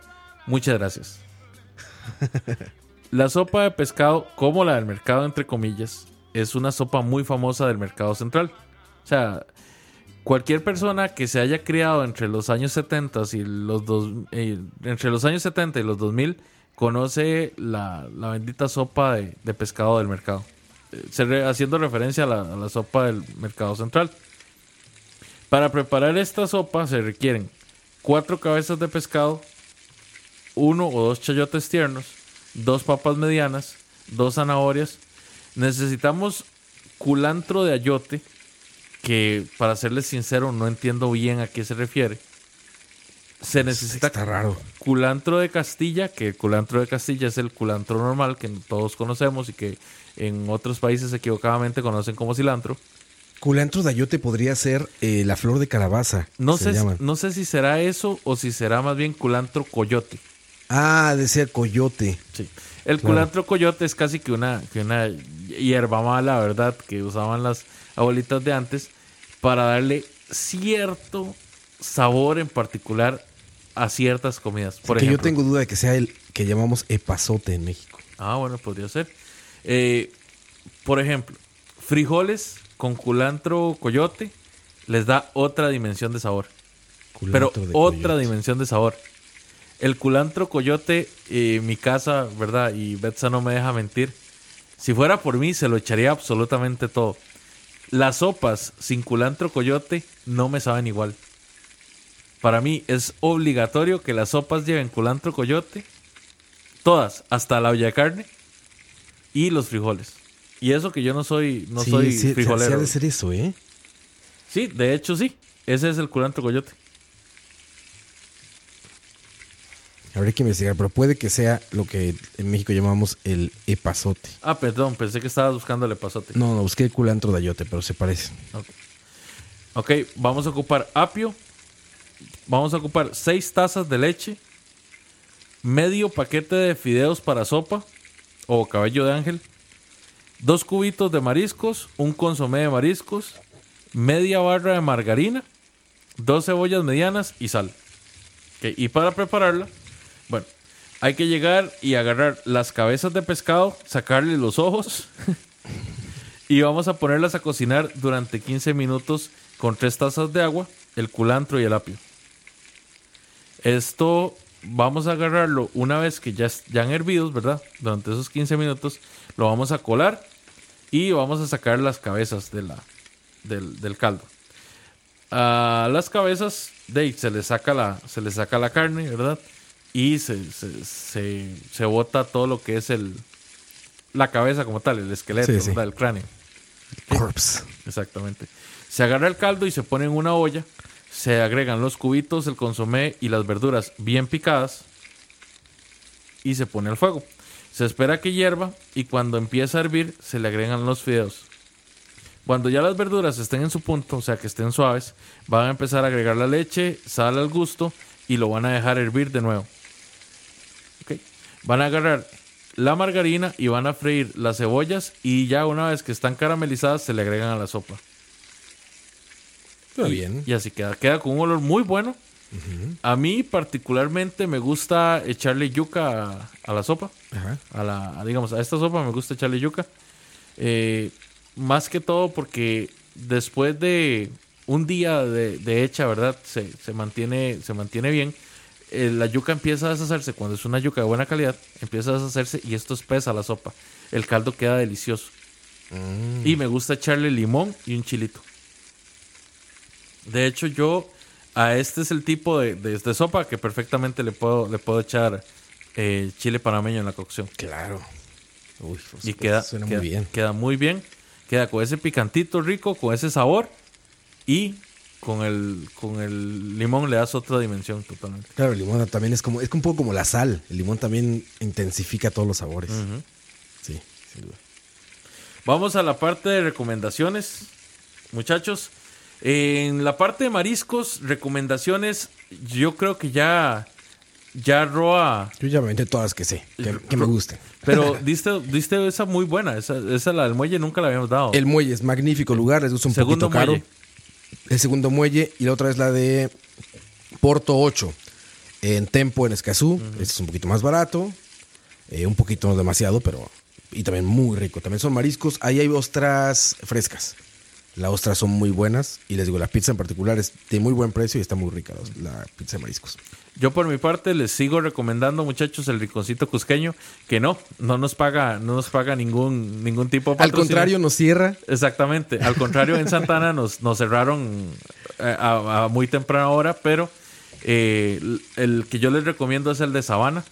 Speaker 3: muchas gracias. La sopa de pescado, como la del mercado, entre comillas, es una sopa muy famosa del mercado central. O sea, cualquier persona que se haya criado entre los años 70 y los dos, eh, entre los años 70 y los 2000 conoce la, la bendita sopa de, de pescado del mercado. Eh, haciendo referencia a la, a la sopa del mercado central. Para preparar esta sopa se requieren cuatro cabezas de pescado, uno o dos chayotes tiernos, dos papas medianas, dos zanahorias. Necesitamos culantro de ayote, que para serles sincero no entiendo bien a qué se refiere. Se necesita
Speaker 1: Está raro.
Speaker 3: culantro de Castilla, que el culantro de Castilla es el culantro normal que todos conocemos y que en otros países equivocadamente conocen como cilantro.
Speaker 1: Culantro de ayote podría ser eh, la flor de calabaza.
Speaker 3: No sé, no sé si será eso o si será más bien culantro coyote.
Speaker 1: Ah, de ser coyote.
Speaker 3: Sí. El
Speaker 1: Claro.
Speaker 3: culantro coyote es casi que una, que una hierba mala, ¿verdad? Que usaban las abuelitas de antes para darle cierto sabor en particular a ciertas comidas. Por
Speaker 1: que yo tengo duda de que sea el que llamamos epazote en México.
Speaker 3: Ah, bueno, podría ser. Eh, por ejemplo, frijoles con culantro coyote les da otra dimensión de sabor. Pero
Speaker 1: de
Speaker 3: otra
Speaker 1: coyote.
Speaker 3: dimensión de sabor. El culantro coyote, eh, mi casa, ¿verdad? Y Betsa no me deja mentir. Si fuera por mí, se lo echaría absolutamente todo. Las sopas sin culantro coyote no me saben igual. Para mí es obligatorio que las sopas lleven culantro coyote. Todas, hasta la olla de carne y los frijoles. Y eso que yo no soy, no
Speaker 1: Sí,
Speaker 3: soy
Speaker 1: sí, sí, sí
Speaker 3: frijolero.
Speaker 1: ha de ser eso, ¿eh?
Speaker 3: Sí, de hecho sí. Ese es el culantro coyote.
Speaker 1: Habría que investigar, pero puede que sea lo que en México llamamos el epazote.
Speaker 3: Ah, perdón, pensé que estabas buscando el epazote.
Speaker 1: No, no, busqué culantro de ayote, pero se parece.
Speaker 3: Ok, vamos a ocupar apio, vamos a ocupar 6 tazas de leche, medio paquete de fideos para sopa o cabello de ángel, dos cubitos de mariscos, un consomé de mariscos, media barra de margarina, dos cebollas medianas y sal. Ok, Y para prepararla, hay que llegar y agarrar las cabezas de pescado, sacarle los ojos y vamos a ponerlas a cocinar durante 15 minutos con tres tazas de agua, el culantro y el apio. Esto vamos a agarrarlo una vez que ya, ya han hervidos, ¿verdad? Durante esos 15 minutos lo vamos a colar y vamos a sacar las cabezas del, del caldo. A las cabezas de se le saca la, se le saca la carne, ¿verdad? Y se, se, se, se bota todo lo que es el la cabeza como tal, el esqueleto,
Speaker 1: Sí,
Speaker 3: el cráneo.
Speaker 1: Corpse.
Speaker 3: Exactamente. Se agarra el caldo y se pone en una olla. Se agregan los cubitos, el consomé y las verduras bien picadas. Y se pone al fuego. Se espera que hierva y cuando empieza a hervir se le agregan los fideos. Cuando ya las verduras estén en su punto, o sea que estén suaves, van a empezar a agregar la leche, sal al gusto y lo van a dejar hervir de nuevo. Van a agarrar la margarina y van a freír las cebollas y ya una vez que están caramelizadas se le agregan a la sopa.
Speaker 1: Está
Speaker 3: Y-
Speaker 1: bien.
Speaker 3: Y así queda. Queda con un olor muy bueno. A mí particularmente me gusta echarle yuca a, a la sopa. A la, a, digamos, a esta sopa me gusta echarle yuca. Eh, más que todo porque después de un día de, de hecha, ¿verdad? Se, se mantiene, se mantiene bien. Eh, la yuca empieza a deshacerse. Cuando es una yuca de buena calidad, empieza a deshacerse y esto espesa la sopa. El caldo queda delicioso. Y me gusta echarle limón y un chilito. De hecho, yo a este es el tipo de, de- de sopa que perfectamente le puedo, le puedo echar eh, chile panameño en la cocción.
Speaker 1: Claro. Uy, por
Speaker 3: Y queda,
Speaker 1: suena
Speaker 3: queda-
Speaker 1: muy bien.
Speaker 3: Queda muy bien. Queda con ese picantito rico, con ese sabor. Y con el, con el limón le das otra dimensión totalmente.
Speaker 1: Claro, el limón también es como, es un poco como la sal. El limón también intensifica todos los sabores. Sí, sin duda.
Speaker 3: Vamos a la parte de recomendaciones, muchachos. En la parte de mariscos, recomendaciones, yo creo que ya, ya Roa,
Speaker 1: Yo ya me aventé todas las que sé, que, que me gusten.
Speaker 3: pero diste, diste esa muy buena, esa, esa la del muelle nunca la habíamos dado.
Speaker 1: El muelle es magnífico lugar, les gusta un
Speaker 3: Segundo
Speaker 1: poquito caro.
Speaker 3: muelle.
Speaker 1: El segundo muelle y la otra es la de Porto 8 en Tempo, en Escazú. Este es un poquito más barato, eh, un poquito no demasiado, pero y también muy rico. También son mariscos. Ahí hay ostras frescas. Las ostras son muy buenas y les digo, la pizza en particular es de muy buen precio y está muy rica la, pizza de mariscos.
Speaker 3: Yo por mi parte les sigo recomendando, muchachos, el riconcito cusqueño, que no, no nos paga, no nos paga ningún, ningún tipo de
Speaker 1: Al
Speaker 3: patrocinio.
Speaker 1: contrario, nos cierra.
Speaker 3: Exactamente. Al contrario, en Santana nos, nos cerraron eh, a, a muy temprana hora, pero eh, el- que yo les recomiendo es el de Sabana.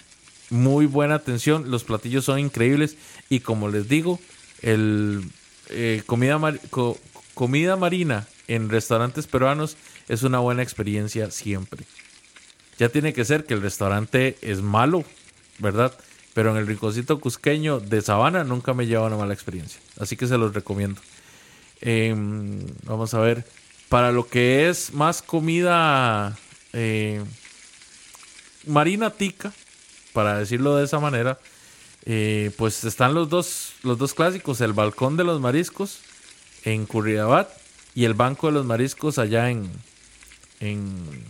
Speaker 3: Muy buena atención, los platillos son increíbles y como les digo, el eh, comida, co- comida marina en restaurantes peruanos es una buena experiencia siempre. Ya tiene que ser que el restaurante es malo, ¿verdad? Pero en el rinconcito cusqueño de Sabana nunca me lleva una mala experiencia. Así que se los recomiendo. Em, vamos a ver. Para lo que es más comida eh, marina tica, para decirlo de esa manera, eh, pues están los dos, los dos clásicos, el balcón de los mariscos en Curridabat y el banco de los mariscos allá en, en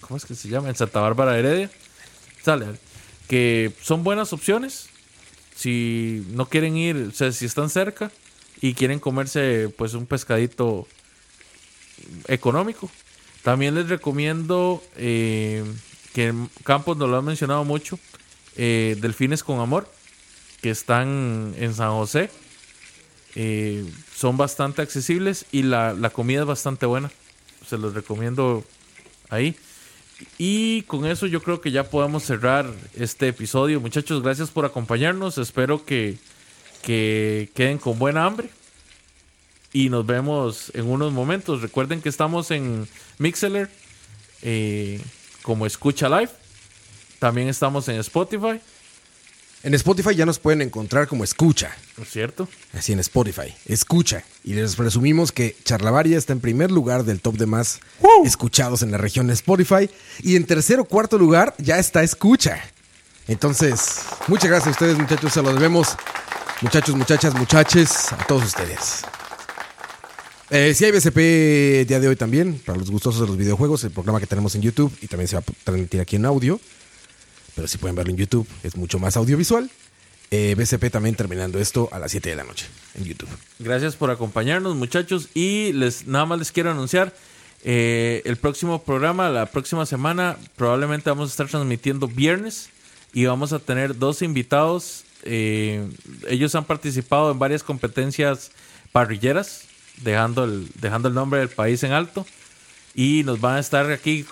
Speaker 3: ¿cómo es que se llama? En Santa Bárbara Heredia. Sale, que son buenas opciones. Si no quieren ir, o sea, si están cerca y quieren comerse pues un pescadito económico. También les recomiendo eh, que Campos nos lo han mencionado mucho, eh, Delfines con Amor, que están en San José. Eh, son bastante accesibles y la, la comida es bastante buena. Se los recomiendo ahí. Y con eso yo creo que ya podemos cerrar este episodio. Muchachos, gracias por acompañarnos. Espero que, que queden con buena hambre. Y nos vemos en unos momentos. Recuerden que estamos en Mixeler eh, como Escucha Live. También estamos en Spotify.
Speaker 1: En Spotify ya nos pueden encontrar como escucha.
Speaker 3: ¿No es cierto?
Speaker 1: Así en Spotify. Escucha. Y les presumimos que Charlavaria está en primer lugar del top de más escuchados en la región de Spotify. Y en tercer o cuarto lugar ya está Escucha. Entonces, muchas gracias a ustedes, muchachos. Se lo debemos. Muchachos, muchachas, muchaches, a todos ustedes. Eh, si hay BCP día de hoy también, para los gustosos de los videojuegos, el programa que tenemos en YouTube y también se va a transmitir aquí en audio. Pero si pueden verlo en YouTube, es mucho más audiovisual. Eh, BCP también terminando esto a las 7 de la noche en YouTube.
Speaker 3: Gracias por acompañarnos, muchachos. Y les nada más les quiero anunciar eh, el próximo programa, la próxima semana, probablemente vamos a estar transmitiendo viernes y vamos a tener dos invitados. Eh, ellos han participado en varias competencias parrilleras, dejando el, dejando el nombre del país en alto. Y nos van a estar aquí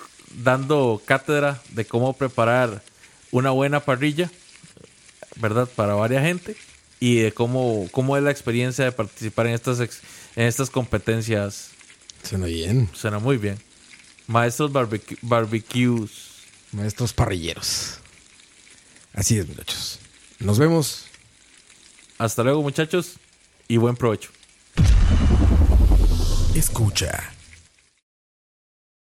Speaker 3: dando cátedra de cómo preparar una buena parrilla, ¿verdad? Para varias gente. Y de cómo, cómo es la experiencia de participar en estas, ex- en estas competencias.
Speaker 1: Suena bien.
Speaker 3: Suena muy bien. Maestros barbecu- barbecues.
Speaker 1: Maestros parrilleros. Así es, muchachos. Nos vemos.
Speaker 3: Hasta luego, muchachos. Y buen provecho.
Speaker 4: Escucha.